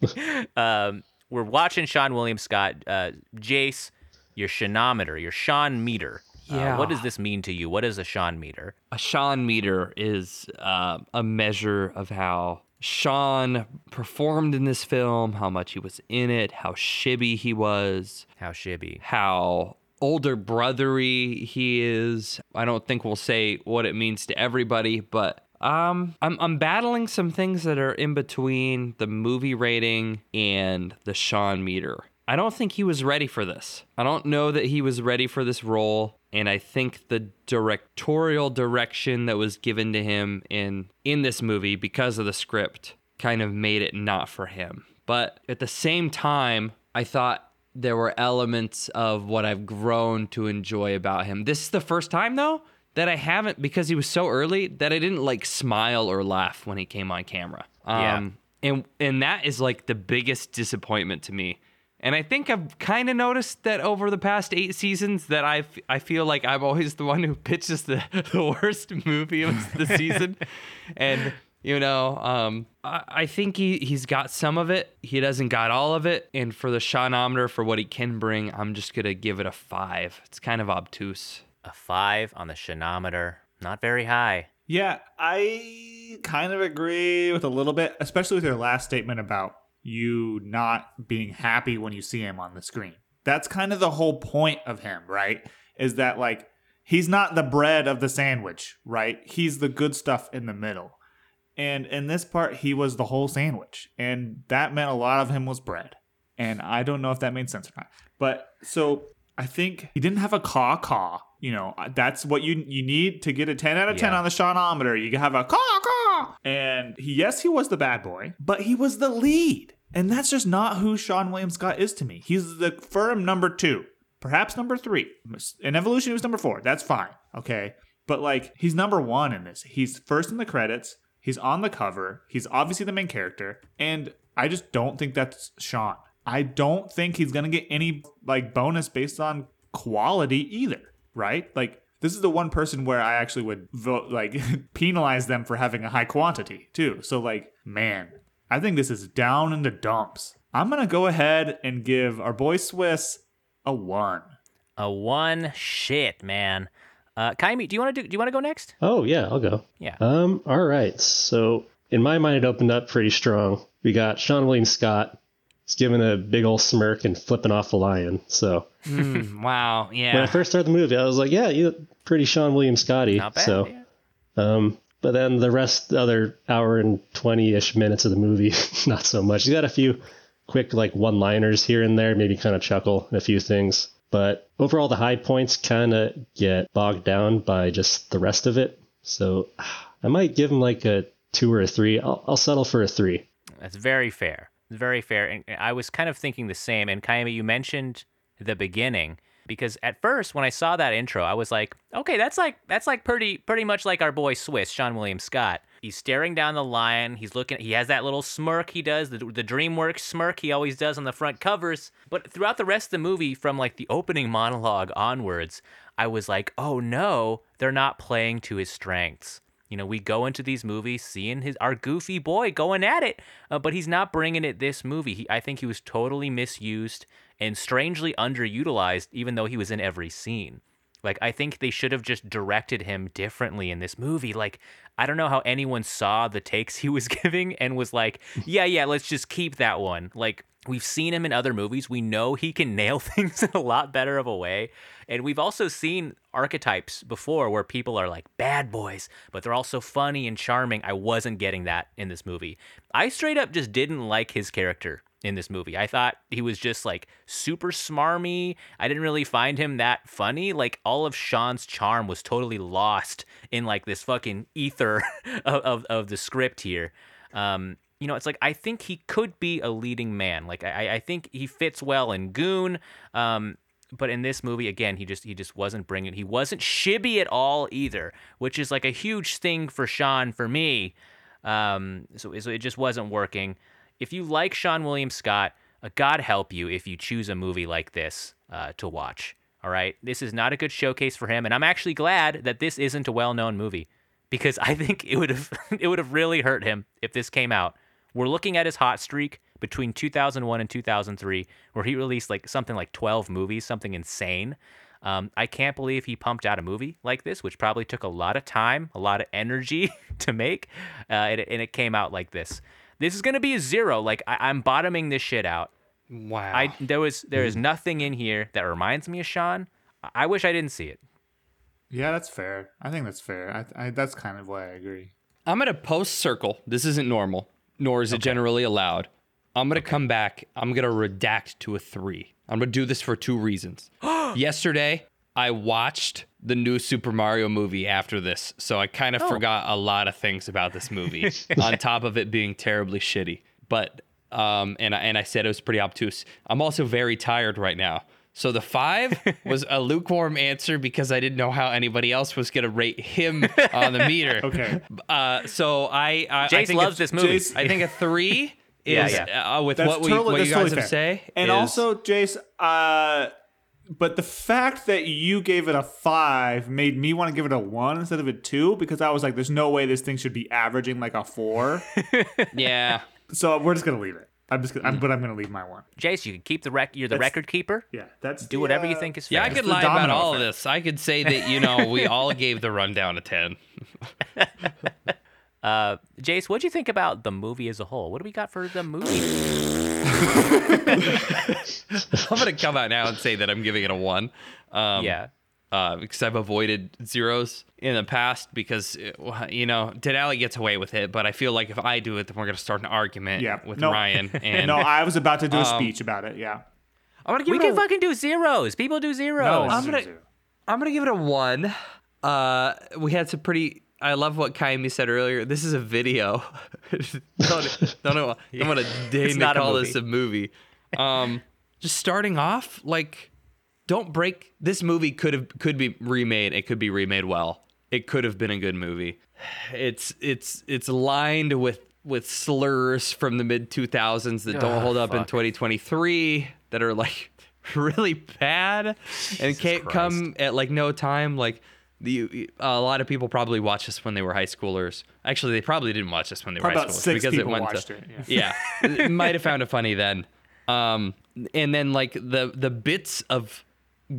*laughs* um, we're watching Seann William Scott. Uh, Jace, your Shanometer, your Seann meter. Uh, what does this mean to you? What is a Seann meter? a Seann meter is uh, a measure of how Seann performed in this film, how much he was in it, how shibby he was, How shibby. how older brothery he is. I don't think we'll say what it means to everybody, but um, I'm I'm battling some things that are in between the movie rating and the Seann meter. I don't think he was ready for this. I don't know that he was ready for this role, and I think the directorial direction that was given to him in in this movie because of the script kind of made it not for him. But at the same time, I thought there were elements of what I've grown to enjoy about him. This is the first time though that I haven't because he was so early that I didn't like smile or laugh when he came on camera. Yeah. Um and and that is like the biggest disappointment to me. And I think I've kind of noticed that over the past eight seasons that I I feel like I'm always the one who *laughs* pitches the, *laughs* the worst movie of the season. *laughs* and you know, um, I, I think he, he's got some of it. He doesn't got all of it. And for the Shawnometer, for what he can bring, I'm just going to give it a five. It's kind of obtuse. A five on the Shanometer. Not very high. yeah. I kind of agree with a little bit, especially with your last statement about you not being happy when you see him on the screen. That's kind of the whole point of him, right? Is that like he's not the bread of the sandwich, right? He's the good stuff in the middle. And in this part, he was the whole sandwich. And that meant a lot of him was bread. And I don't know if that made sense or not. But so I think he didn't have a caw caw You know, uh, that's what you you need to get a 10 out of 10 Yeah. on the Seanometer. You have a caw caw. And he, yes, he was the bad boy, but he was the lead. And that's just not who Seann William Scott is to me. He's the firm number two, perhaps number three. In Evolution, he was number four. That's fine. Okay. But like, he's number one in this. He's first in the credits. He's on the cover. He's obviously the main character. And I just don't think that's Seann. I don't think he's to get any like bonus based on quality either, right? Like, this is the one person where I actually would vote, like, *laughs* penalize them for having a high quantity too. So, like, man, I think this is down in the dumps. I'm to go ahead and give our boy Swiss a one. A one shit, man. Uh, Kaimi, do you want to do? Do you want to go next? Oh yeah, I'll go. Yeah. Um. All right. So in my mind, it opened up pretty strong. We got Seann William Scott. He's giving a big old smirk and flipping off the lion. So Mm, *laughs* wow. Yeah. When I first started the movie, I was like, yeah, you pretty Seann William Scotty. Not bad. So, yeah. um, but then the rest, the other hour and twenty ish minutes of the movie, *laughs* not so much. You got a few quick like one liners here and there, maybe kind of chuckle and a few things. But overall, the high points kind of get bogged down by just the rest of it. So *sighs* I might give him like a two or a three. I'll, I'll settle for a three. That's very fair. Very fair. And I was kind of thinking the same. And Kaimi, you mentioned the beginning because at first when I saw that intro, I was like, okay, that's like that's like pretty pretty much like our boy Swiss, Seann William Scott. He's staring down the lion. He's looking. He has that little smirk he does, the, the DreamWorks smirk he always does on the front covers. But throughout the rest of the movie, from like the opening monologue onwards, I was like, oh no, they're not playing to his strengths. You know, we go into these movies seeing his our goofy boy going at it, uh, but he's not bringing it this movie. He, I think he was totally misused and strangely underutilized, even though he was in every scene. Like, I think they should have just directed him differently in this movie. Like, I don't know how anyone saw the takes he was *laughs* giving and was like, yeah, yeah, let's just keep that one. Like, we've seen him in other movies. We know he can *laughs* nail things in a lot better of a way. And we've also seen archetypes before where people are like bad boys, but they're also funny and charming. I wasn't getting that in this movie. I straight up just didn't like his character in this movie. I thought he was just like super smarmy. I didn't really find him that funny. Like all of Seann's charm was totally lost in like this fucking ether *laughs* of, of, of the script here. Um, you know, it's like I think he could be a leading man. Like I, I think he fits well in Goon. Um, but in this movie, again, he just he just wasn't bringing. He wasn't shibby at all either, which is like a huge thing for Seann for me. Um, so, so it just wasn't working. If you like Seann William Scott, uh, God help you if you choose a movie like this uh, to watch. All right, this is not a good showcase for him, and I'm actually glad that this isn't a well-known movie because I think it would have *laughs* it would have really hurt him if this came out. We're looking at his hot streak between 2001 and 2003, where he released like something like 12 movies, something insane. Um, I can't believe he pumped out a movie like this, which probably took a lot of time, a lot of energy *laughs* to make, uh, and, it, and it came out like this. This is gonna be a zero. Like I, I'm bottoming this shit out. Wow. I there was there is mm-hmm. nothing in here that reminds me of Seann. I- I wish I didn't see it. Yeah, that's fair. I think that's fair. I, I that's kind of why I agree. I'm gonna post circle. This isn't normal, nor is it generally allowed. I'm gonna come back. I'm gonna redact to a three. I'm gonna do this for two reasons. *gasps* Yesterday, I watched the new Super Mario movie after this, so I kind of forgot a lot of things about this movie. *laughs* *laughs* on top of it being terribly shitty, but um, and I, and I said it was pretty obtuse. I'm also very tired right now. So the five *laughs* was a lukewarm answer because I didn't know how anybody else was gonna rate him on the meter. Okay. Uh, so I, I, I Jace think loves this movie. Jace- I think a three is yeah. Uh, with That's what we totally, what you guys totally have to fair. say. And is- also, Jace, uh, but the fact that you gave it a five made me want to give it a one instead of a two because I was like, there's no way this thing should be averaging like a four. *laughs* yeah, so we're just gonna leave it. I'm just, gonna, I'm, but I'm gonna leave my one. Jace, you can keep the rec. You're the That's- record keeper. Yeah, that's Do the, whatever you uh, think is fair. yeah. I could lie about domino all of effect. this. I could say that you *laughs* know we all gave the rundown a ten. *laughs* Uh, Jace, what'd you think about the movie as a whole? What do we got for the movie? *laughs* I'm gonna come out now and say that I'm giving it a one. Um, yeah. Uh, because I've avoided zeros in the past because uh, you know Denali gets away with it, but I feel like if I do it, then we're gonna start an argument Yeah, with no. Ryan. *laughs* And no, I was about to do a Um, speech about it. Yeah. I'm gonna give We it can a, fucking do zeros. People do zeros. No, I'm gonna- zero. I'm gonna give it a one. Uh, we had some pretty. I love what Kaimi said earlier. This is a video. *laughs* don't don't know. *laughs* Don't want to deign to not a this a movie. Um, *laughs* just starting off, like, don't break. This movie could have could be remade. It could be remade well. It could have been a good movie. *sighs* It's it's it's lined with with slurs from the mid 2000s that don't Ugh, hold up in 2023 that are like really bad and can't Christ. come at like no time like the a lot of people probably watched this when they were high schoolers. Actually, they probably didn't watch this when they were Probably high about schoolers because it went to it, yeah. yeah, *laughs* might have found it funny then. Um, and then like the the bits of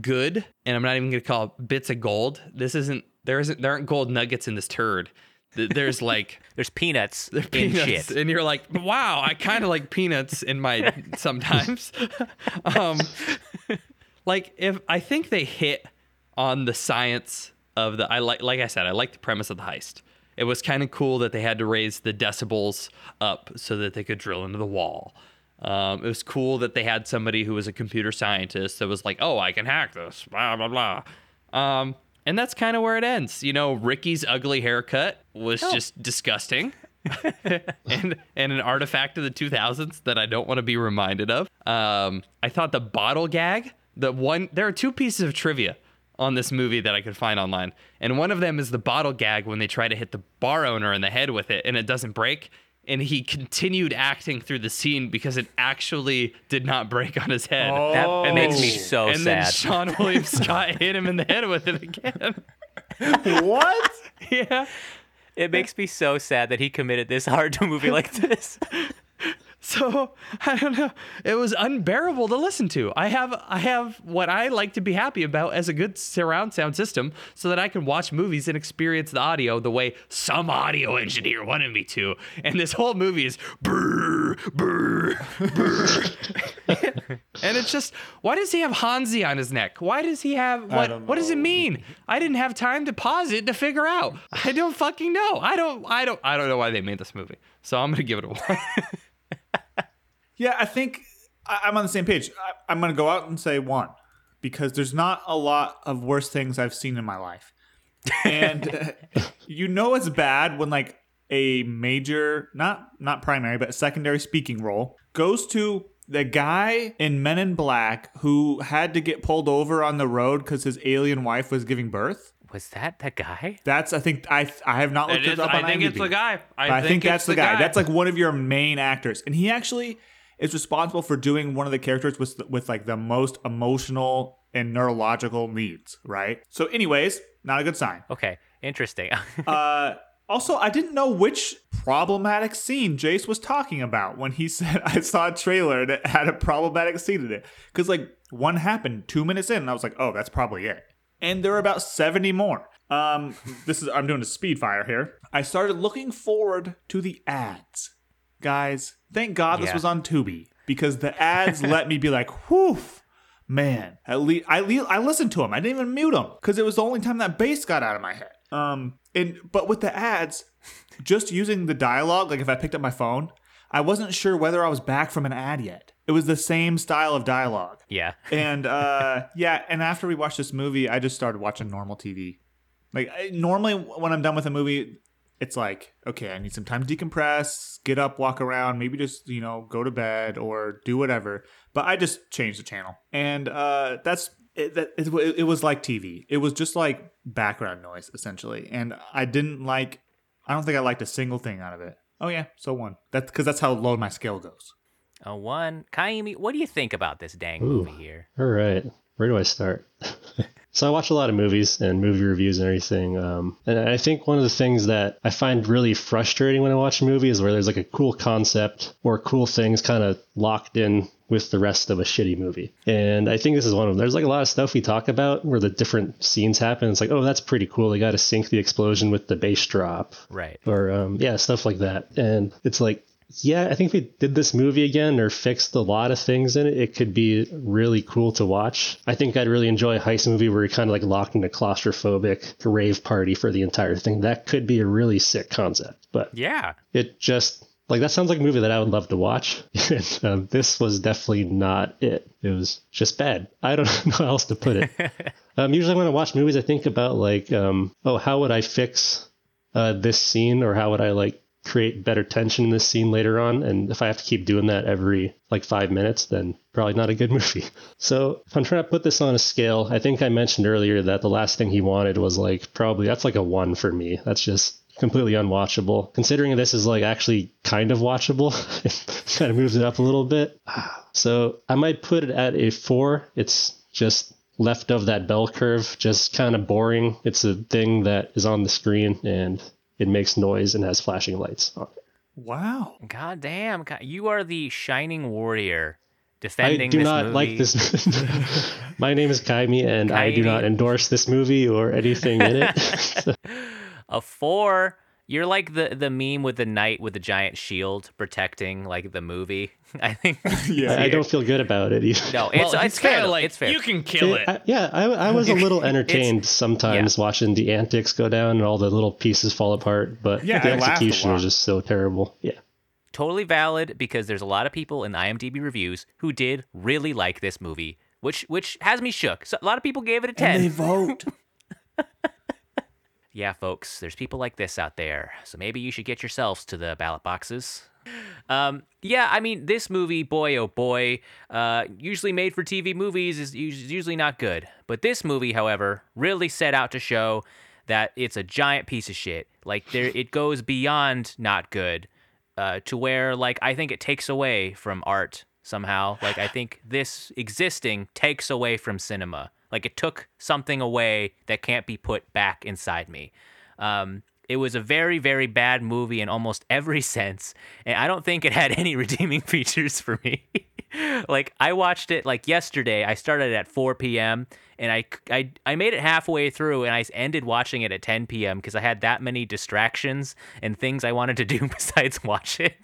good, and I'm not even gonna call it bits of gold. This isn't there isn't there aren't gold nuggets in this turd. There's *laughs* like There's peanuts in peanuts, shit. and you're like, wow, I kind of like peanuts in my *laughs* sometimes. um, like if I think they hit on the science of the I like like I said, I like the premise of the heist. It was kind of cool that they had to raise the decibels up so that they could drill into the wall. Um, it was cool that they had somebody who was a computer scientist that was like, "Oh, I can hack this," blah blah blah. Um, and that's kind of where it ends. You know, Ricky's ugly haircut was just disgusting. *laughs* and and an artifact of the 2000s that I don't want to be reminded of. Um, I thought the bottle gag, the one there are two pieces of trivia on this movie that I could find online, and one of them is the bottle gag when they try to hit the bar owner in the head with it and it doesn't break. And he continued acting through the scene because it actually did not break on his head. Oh. That Oh. makes me so sad. and then. Seann *laughs* William Scott hit him in the head with it again. what? *laughs* yeah. It makes me so sad that he committed this hard to a movie like this. *laughs* *laughs* So I don't know. It was unbearable to listen to. I have I have what I like to be happy about as a good surround sound system, so that I can watch movies and experience the audio the way some audio engineer wanted me to. And this whole movie is brr brr brr. *laughs* and it's just why does he have hanzi on his neck? Why does he have what? What does it mean? I didn't have time to pause it to figure out. I don't fucking know. I don't. I don't. I don't know why they made this movie. So I'm gonna give it a *laughs* one. *laughs* Yeah, I think I, I'm on the same page. I, I'm going to go out and say one because there's not a lot of worse things I've seen in my life. And uh, *laughs* you know it's bad when like a major, not not primary, but secondary speaking role goes to the guy in Men in Black who had to get pulled over on the road because his alien wife was giving birth. Was that the guy? That's I think I I have not looked It it, is- up on I think it's the guy. I, But I, think, it's that's the guy. That's like one of your main actors, and he actually is responsible for doing one of the characters with with like the most emotional and neurological needs. Right. So, anyways, not a good sign. Okay, interesting. *laughs* Uh, also, I didn't know which problematic scene Jace was talking about when he *laughs* said I saw a trailer that had a problematic scene in it. Because like one happened two minutes in, and I was like, oh, that's probably it. And there are about seventy more. Um, this is I'm doing a speed fire here. I started looking forward to the ads, guys. Thank God this Yeah. was on Tubi because the *laughs* ads let me be like, whew. Man, at least I le- I listened to them. I didn't even mute them because it was the only time that bass got out of my head. Um, and but with the ads, just using the dialogue, like if I picked up my phone, I wasn't sure whether I was back from an ad yet. It was the same style of dialogue, yeah. *laughs* and uh, yeah. And after we watched this movie, I just started watching normal TV. Like I, normally, when I'm done with a movie, it's like, okay, I need some time to decompress, get up, walk around, maybe just you know go to bed or do whatever. But I just changed the channel, and uh, that's it, that it, it was like TV. It was just like background noise essentially, and I didn't like. I don't think I liked a single thing out of it. Oh yeah, so one. That's because that's how low my scale goes. A one. Kaimi, what do you think about this dang Ooh. movie here? All right. Where do I start? *laughs* so I watch a lot of movies and movie reviews and everything. Um, and I think one of the things that I find really frustrating when I watch a movie is where there's like a cool concept or cool things kind of locked in with the rest of a shitty movie. And I think this is one of them. There's like a lot of stuff we talk about where the different scenes happen. It's like, oh, that's pretty cool. They got to sync the explosion with the bass drop Right. or um, yeah, stuff like that. And it's like, yeah, I think if we did this movie again or fixed a lot of things in it, it could be really cool to watch. I think I'd really enjoy a heist movie where you're kind of like locked in a claustrophobic rave party for the entire thing. That could be a really sick concept, but Yeah. it just Like that sounds like a movie that I would love to watch. *laughs* and, um, this was definitely not it. It was just bad. I don't *laughs* know how else to put it. *laughs* um, usually when I watch movies, I think about like, um, oh, how would I fix uh, this scene, or how would I like create better tension in this scene later on? And if I have to keep doing that every like five minutes, then probably not a good *laughs* movie. So if I'm trying to put this on a scale, I think I mentioned earlier that the last thing he wanted was like probably that's like a one for me. That's just completely unwatchable. Considering this is like actually kind of watchable, *laughs* it kind of moves it up a little bit. *sighs* So I might put it at a four. It's just left of that bell curve, just kind of boring. It's a thing that is on the screen and it makes noise and has flashing lights on it. Wow. God damn, Ka- you are the shining warrior defending I do not movie. like this. *laughs* *laughs* My name is Kaimi, and I do not endorse this movie or anything in it. *laughs* A four. You're like the the meme with the knight with the giant shield protecting like the movie. *laughs* I think. *laughs* Yeah. I don't feel good about it either. No, *laughs* it's well, it's he's kinda fair. Like, it's fair. You can kill it. I- yeah, I, I was a little entertained sometimes watching the antics go down and all the little pieces fall apart, but Yeah, the I execution was just so terrible. Yeah. totally valid because there's a lot of people in IMDb reviews who did really like this movie, which which has me shook. So a lot of people gave it a ten. And they vote. Yeah, folks, there's people like this out there. So maybe you should get yourselves to the ballot boxes. Um, yeah, I mean, this movie, boy oh boy, uh, usually made for TV movies is usually not good. But this movie, however, really set out to show that it's a giant piece of shit. Like there, *laughs* it goes beyond not good, uh, to where like I think it takes away from art somehow. Like I think this existing takes away from cinema. Like it took something away that can't be put back inside me. Um, it was a very, very bad movie in almost every *laughs* sense, and I don't think it had any *laughs* redeeming features for me. *laughs* like I watched it like yesterday. I started at 4 p.m. and I, I I made it halfway through, and I ended watching it at 10 p.m. because I had that many distractions and things I wanted to do besides watch it.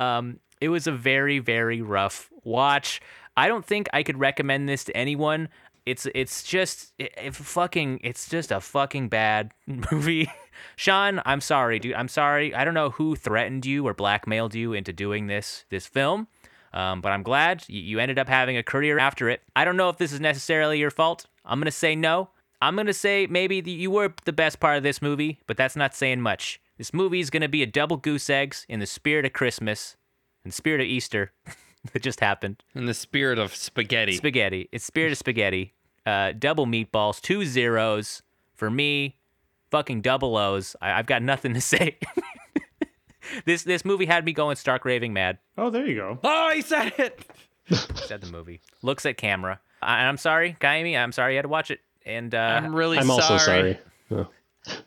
Um, it was a very, very rough watch. I don't think I could recommend this to anyone. It's it's just it, it fucking it's just a fucking bad *laughs* movie. Seann, I'm sorry, dude. I'm sorry. I don't know who threatened you or blackmailed you into doing this this film. Um, but I'm glad you, ended up having a career after it. I don't know if this is necessarily your fault. I'm gonna say no. I'm gonna say maybe the, you were the best part of this movie, but that's not saying much. This movie is gonna be a double goose eggs in the spirit of Christmas, and spirit of Easter. *laughs* that just happened. In the spirit of spaghetti. Spaghetti. It's spirit of spaghetti. Uh, double meatballs, two zeros for me. Fucking double O's. I, I've got nothing to *laughs* say. this this movie had me going stark raving mad. Oh, there you go. oh, he said it. Said the movie. Looks at camera. I, I'm sorry, Kaimi. I'm sorry you had to watch it. And uh, I'm really sorry. I'm sorry. also sorry. Oh.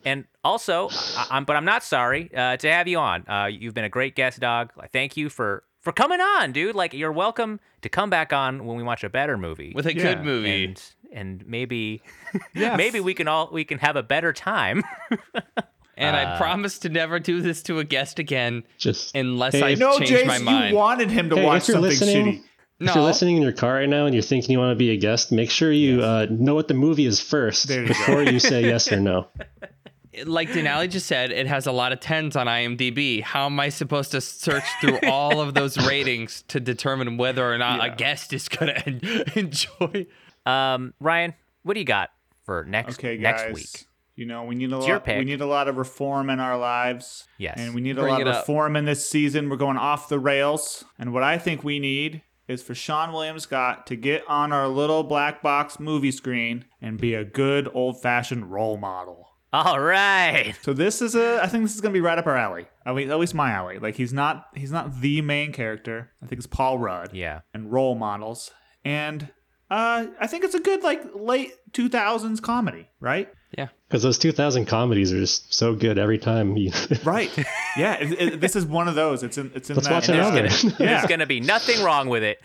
and also, I, I'm but I'm not sorry uh, to have you on. Uh, you've been a great guest, dog. I thank you for for coming on, dude. Like you're welcome to come back on when we watch a better movie. With a Yeah, good movie. and and maybe *laughs* Yeah. maybe we can all we can have a better time. *laughs* and Uh, I promise to never do this to a guest again Just unless Hey, I if- No, change Jace, my mind. you wanted him to Hey, watch if you're something listening- shitty. no, If you're listening in your car right now and you're thinking you want to be a guest, make sure you uh, know what the movie is first you before you say yes or no. *laughs* like Denali just said, it has a lot of tens on IMDb. How am I supposed to search through *laughs* all of those ratings to determine whether or not Yeah. a guest is going to en- *laughs* enjoy? um, Ryan, what do you got for next Okay, guys. next week? You know, we need a It's lot. We need a lot of reform in our lives. Yes. and we need a lot it of up. reform in this season. We're going off the rails, and what I think we need is for Seann William Scott to get on our little black box movie screen and be a good old fashioned role model. All right. So this is a. I think this is gonna be right up our alley. At least, at least my alley. Like he's not. He's not the main character. I think it's Paul Rudd. Yeah. And role models. And uh, I think it's a good like late two thousands comedy. Right. Yeah. Because those 2000 comedies are just so good every time. You, *laughs* Right. yeah. It, it- this is one of those. It's in. It's in Let's that. watch And another. there's gonna, Yeah. there's gonna be nothing wrong with it.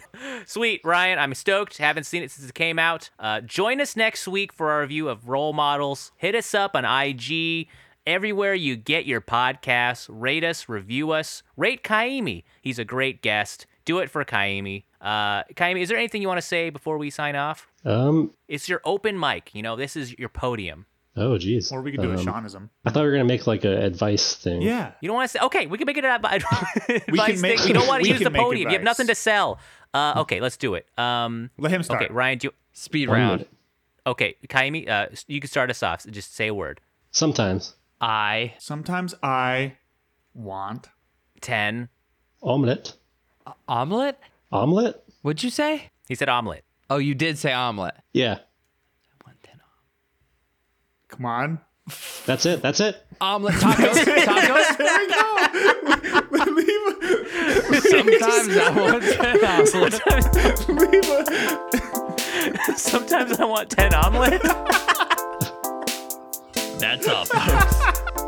Sweet, Ryan. I'm stoked. Haven't seen it since it came out. Uh, join us next week for our review of Role Models. Hit us up on IG. Everywhere you get your podcasts, rate us, review us, rate Kaimi. He's a great guest. Do it for Kaimi. Uh, Kaimi, is there anything you want to say before we sign off? um, It's your open mic. You know, this is your podium. Oh, geez. Or we could do a Um, Seanism. I thought we were gonna make like a advice thing. Yeah. You don't want to say, okay, we can make it an advice *laughs* we can make- thing. You don't want to use the make podium. You have nothing to sell. Uh, okay, let's do it. Um, Let him start. okay, Ryan, do you, Speed round. minute. okay, Kaimi, uh, you can start us off. Just say a word. Sometimes I Sometimes I want 10. omelet. omelet. Omelet? What'd you say? He said omelet. Oh, you did say omelet. Yeah. Come on. That's it. That's it. Omelet tacos. *laughs* tacos. There we go. leave. Sometimes I want ten omelets. Leave a- Sometimes I want 10 omelet. *laughs* *laughs* That's all, folks.